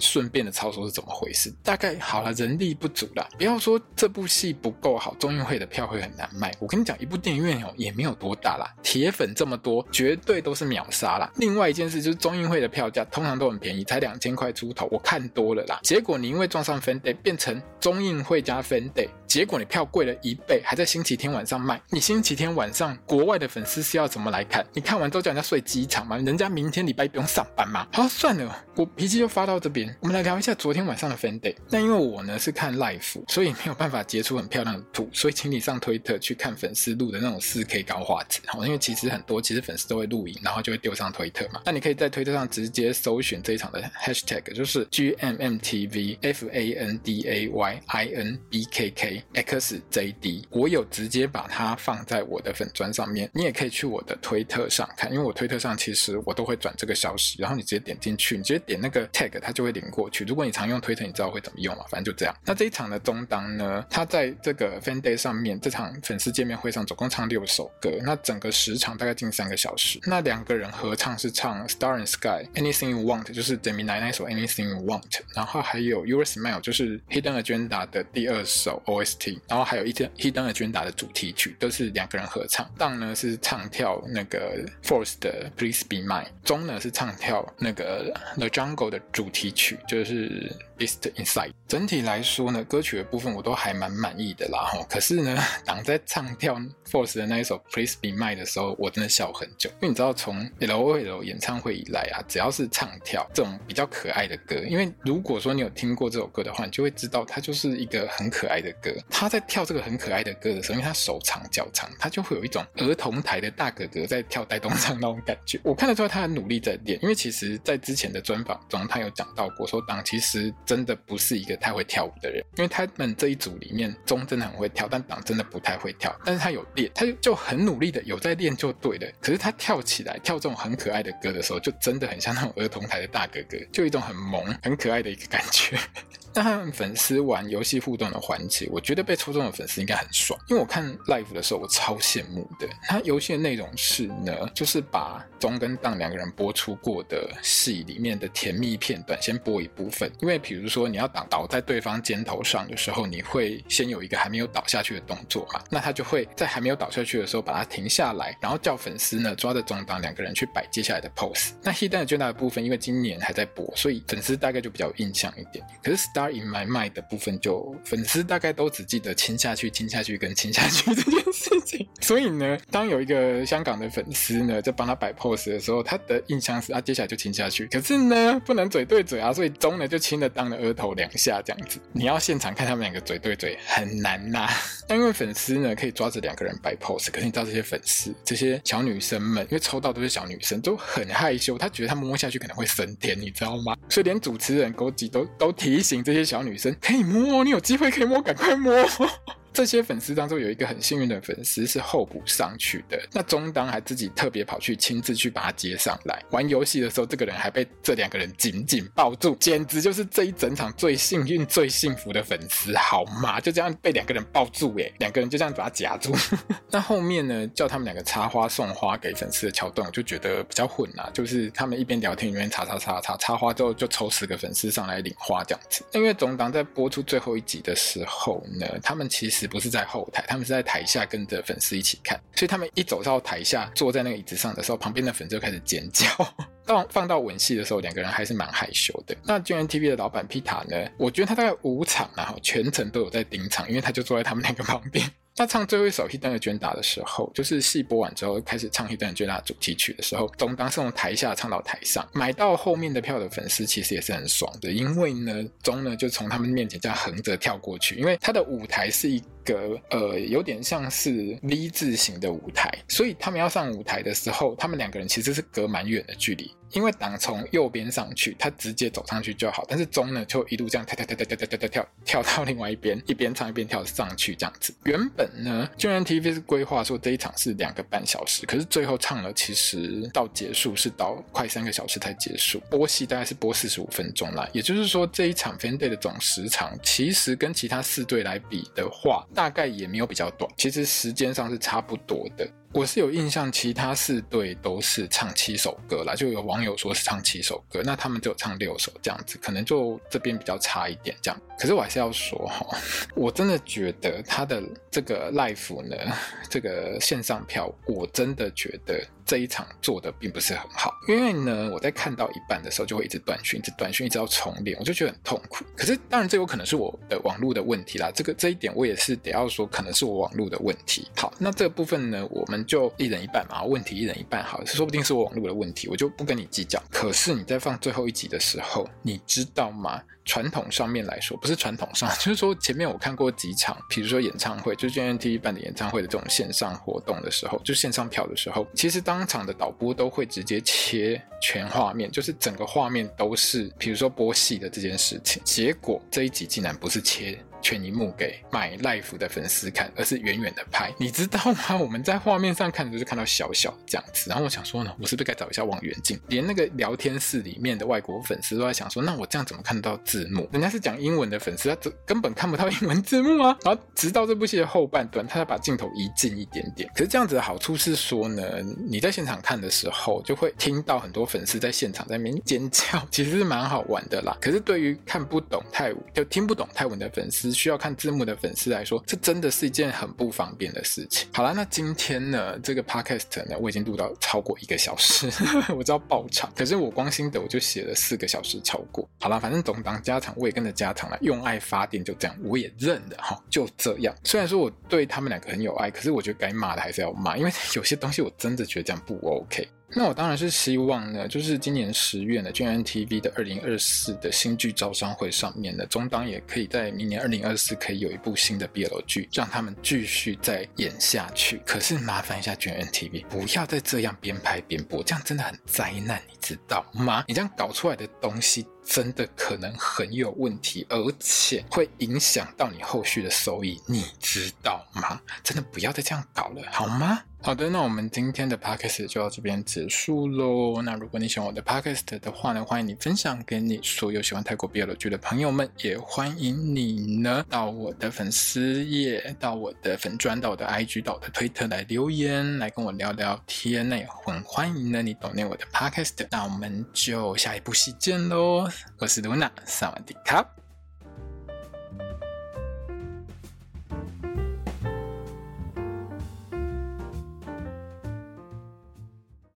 顺便的操作是怎么回事。但大概好了，人力不足了。不要说这部戏不够好，中运会的票会很难卖。我跟你讲，一部电影院哦也没有多大啦，铁粉这么多，绝对都是秒杀啦。另外一件事就是中运会的票价通常都很便宜，才两千块出头，我看多了啦。结果你因为撞上 Fan Day，变成中运会加 Fan Day，结果你票贵了一倍，还在星期天晚上卖。你星期天晚上国外的粉丝是要怎么来看？你看完之后叫人家睡机场吗？人家明天礼拜不用上班吗？好，算了，我脾气就发到这边。我们来聊一下昨天晚上的 Fan Day。那因为我呢是看 live，所以没有办法截出很漂亮的图，所以请你上推特去看粉丝录的那种四 K 高画质。好，因为其实很多其实粉丝都会录影，然后就会丢上推特嘛。那你可以在推特上直接搜寻这一场的 hashtag，就是 GMMTVFANDAYINBKK X J D。我有直接把它放在我的粉专上面，你也可以去我的推特上看，因为我推特上其实我都会转这个消息，然后你直接点进去，你直接点那个 tag，它就会连过去。如果你常用推特，你知道会怎么用嘛？反正就这样。那这一场的中档呢，他在这个 Fan Day 上面，这场粉丝见面会上总共唱六首歌，那整个时长大概近三个小时。那两个人合唱是唱 Star and Sky Anything You Want，就是 Gemini 那首 Anything You Want，然后还有 Your Smile，就是 Hidden Agenda 的第二首 OS OST，然后还有一天 Hidden Agenda 的主题曲都是两个人合唱。档呢是唱跳那个 Force 的 Please Be Mine，中呢是唱跳那个 The Jungle 的主题曲，就是。Inside，整体来说呢，歌曲的部分我都还蛮满意的啦。可是呢，*laughs* 当在唱跳 Force 的那一首 Please Be Mine 的时候，我真的笑很久。因为你知道，从 LOL 演唱会以来啊，只要是唱跳这种比较可爱的歌，因为如果说你有听过这首歌的话，你就会知道它就是一个很可爱的歌。他在跳这个很可爱的歌的时候，因为他手长脚长，他就会有一种儿童台的大哥哥在跳带动唱那种感觉。我看得出来他很努力在练，因为其实在之前的专访中，他有讲到过说，当其实。真的不是一个太会跳舞的人，因为他们这一组里面中真的很会跳，但党真的不太会跳。但是他有练，他就很努力的有在练就对了。可是他跳起来跳这种很可爱的歌的时候，就真的很像那种儿童台的大哥哥，就一种很萌、很可爱的一个感觉。那他们粉丝玩游戏互动的环节，我觉得被抽中的粉丝应该很爽，因为我看 live 的时候，我超羡慕的。他游戏的内容是呢，就是把中跟档两个人播出过的戏里面的甜蜜片段先播一部分，因为比如说你要倒倒在对方肩头上的时候，你会先有一个还没有倒下去的动作嘛，那他就会在还没有倒下去的时候把它停下来，然后叫粉丝呢抓着中档两个人去摆接下来的 pose。那 Hidden Agenda 的部分，因为今年还在播，所以粉丝大概就比较有印象一点。可是 Star in My Mind 的部分，就粉丝大概都只记得亲下去、亲下去跟亲下去这件事情。所以呢，当有一个香港的粉丝呢在帮他摆 pose 的时候，他的印象是啊，接下来就亲下去。可是呢，不能嘴对嘴啊，所以中呢就亲了当的额头两下这样子。你要现场看他们两个嘴对嘴很难呐、但因为粉丝呢可以抓着两个人摆 pose，可是你知道这些粉丝这些小女生们，因为抽到都是小女生，都很害羞，她觉得她摸下去可能会升天，你知道吗？所以连主持人勾吉都都提醒这这些小。女生可以摸，你有机会可以摸，赶快摸。这些粉丝当中有一个很幸运的粉丝是候补上去的，那中当还自己特别跑去亲自去把他接上来。玩游戏的时候，这个人还被这两个人紧紧抱住，简直就是这一整场最幸运、最幸福的粉丝，好吗？就这样被两个人抱住，哎，*laughs* 两个人就这样把他夹住。那后面呢，叫他们两个插花送花给粉丝的桥段，我就觉得比较混啦，就是他们一边聊天一边插插插插插花之后，就抽十个粉丝上来领花这样子。因为总当在播出最后一集的时候呢，他们其实不是在后台，他们是在台下跟着粉丝一起看，所以他们一走到台下，坐在那个椅子上的时候，旁边的粉丝就开始尖叫。*laughs* 到放到吻戏的时候，两个人还是蛮害羞的。那 GNTV 的老板皮塔呢，我觉得他大概五场，然后全程都有在盯场，因为他就坐在他们两个旁边。他唱最后一首《Hidden Agenda》的时候，就是戏播完之后开始唱《Hidden Agenda》主题曲的时候，总当是从台下唱到台上。买到后面的票的粉丝其实也是很爽的，因为呢，钟呢就从他们面前这样横着跳过去，因为他的舞台是一个呃有点像是 V 字形的舞台，所以他们要上舞台的时候，他们两个人其实是隔蛮远的距离。因为党从右边上去，他直接走上去就好。但是中呢，就一路这样跳跳跳跳跳跳跳跳跳到另外一边，一边唱一边跳上去这样子。原本呢，GMMTV 是规划说这一场是两个半小时，可是最后唱了，其实到结束是到快三个小时才结束。播戏大概是播四十五分钟啦，也就是说这一场 Fan Day 的总时长，其实跟其他四队来比的话，大概也没有比较短，其实时间上是差不多的。我是有印象，其他四队都是唱七首歌啦，就有网友说是唱七首歌，那他们就唱六首这样子，可能就这边比较差一点这样。可是我还是要说哈，*laughs* 我真的觉得他的这个 live 呢，这个线上票，我真的觉得。这一场做的并不是很好，因为呢，我在看到一半的时候就会一直断讯，一直断讯，一直要重连，我就觉得很痛苦。可是当然，这有可能是我的网络的问题啦。这个这一点我也是得要说，可能是我网络的问题。好，那这部分呢，我们就一人一半嘛，问题一人一半。好，说不定是我网络的问题，我就不跟你计较。可是你在放最后一集的时候，你知道吗？传统上面来说，不是传统上，就是说前面我看过几场，比如说演唱会，就是 GMMTV 办的演唱会的这种线上活动的时候，就线上票的时候，其实当场的导播都会直接切全画面，就是整个画面都是，比如说播戏的这件事情。结果这一集竟然不是切。全萤幕给买 l i f e 的粉丝看，而是远远的拍，你知道吗？*laughs* 我们在画面上看的就是看到小小这样子，然后我想说呢，我是不是该找一下望远镜？连那个聊天室里面的外国粉丝都在想说，那我这样怎么看得到字幕？人家是讲英文的粉丝，他根本看不到英文字幕啊。然后直到这部戏的后半段，他才把镜头移近一点点。可是这样子的好处是说呢，你在现场看的时候，就会听到很多粉丝在现场在那边尖叫，其实是蛮好玩的啦。可是对于看不懂泰文就听不懂泰文的粉丝，需要看字幕的粉丝来说，这真的是一件很不方便的事情。好了，那今天呢，这个 podcast 呢，我已经录到超过一个小时，*laughs* 我知道爆场，可是我光心得我就写了四个小时超过。好了，反正总当家常，我也跟着家常了，用爱发电就这样，我也认了哈，就这样。虽然说我对他们两个很有爱，可是我觉得该骂的还是要骂，因为有些东西我真的觉得这样不 OK。那我当然是希望呢，就是今年十月呢，GMMTV 的二零二四的新剧招商会上面呢，中档也可以在明年二零二四可以有一部新的 BL 剧，让他们继续再演下去。可是麻烦一下 GMMTV，不要再这样边拍边播，这样真的很灾难，你知道吗？你这样搞出来的东西真的可能很有问题，而且会影响到你后续的收益，你知道吗？真的不要再这样搞了，好吗？好的，那我们今天的 podcast 就到这边结束喽。那如果你喜欢我的 podcast 的话呢，欢迎你分享给你所有喜欢泰国 BL 剧的朋友们，也欢迎你呢到我的粉丝页、到我的粉专、到我的 IG、到我的推特来留言，来跟我聊聊天。那也很欢迎呢你懂念我的 podcast。那我们就下一部戏见喽！我是露娜，萨瓦迪卡。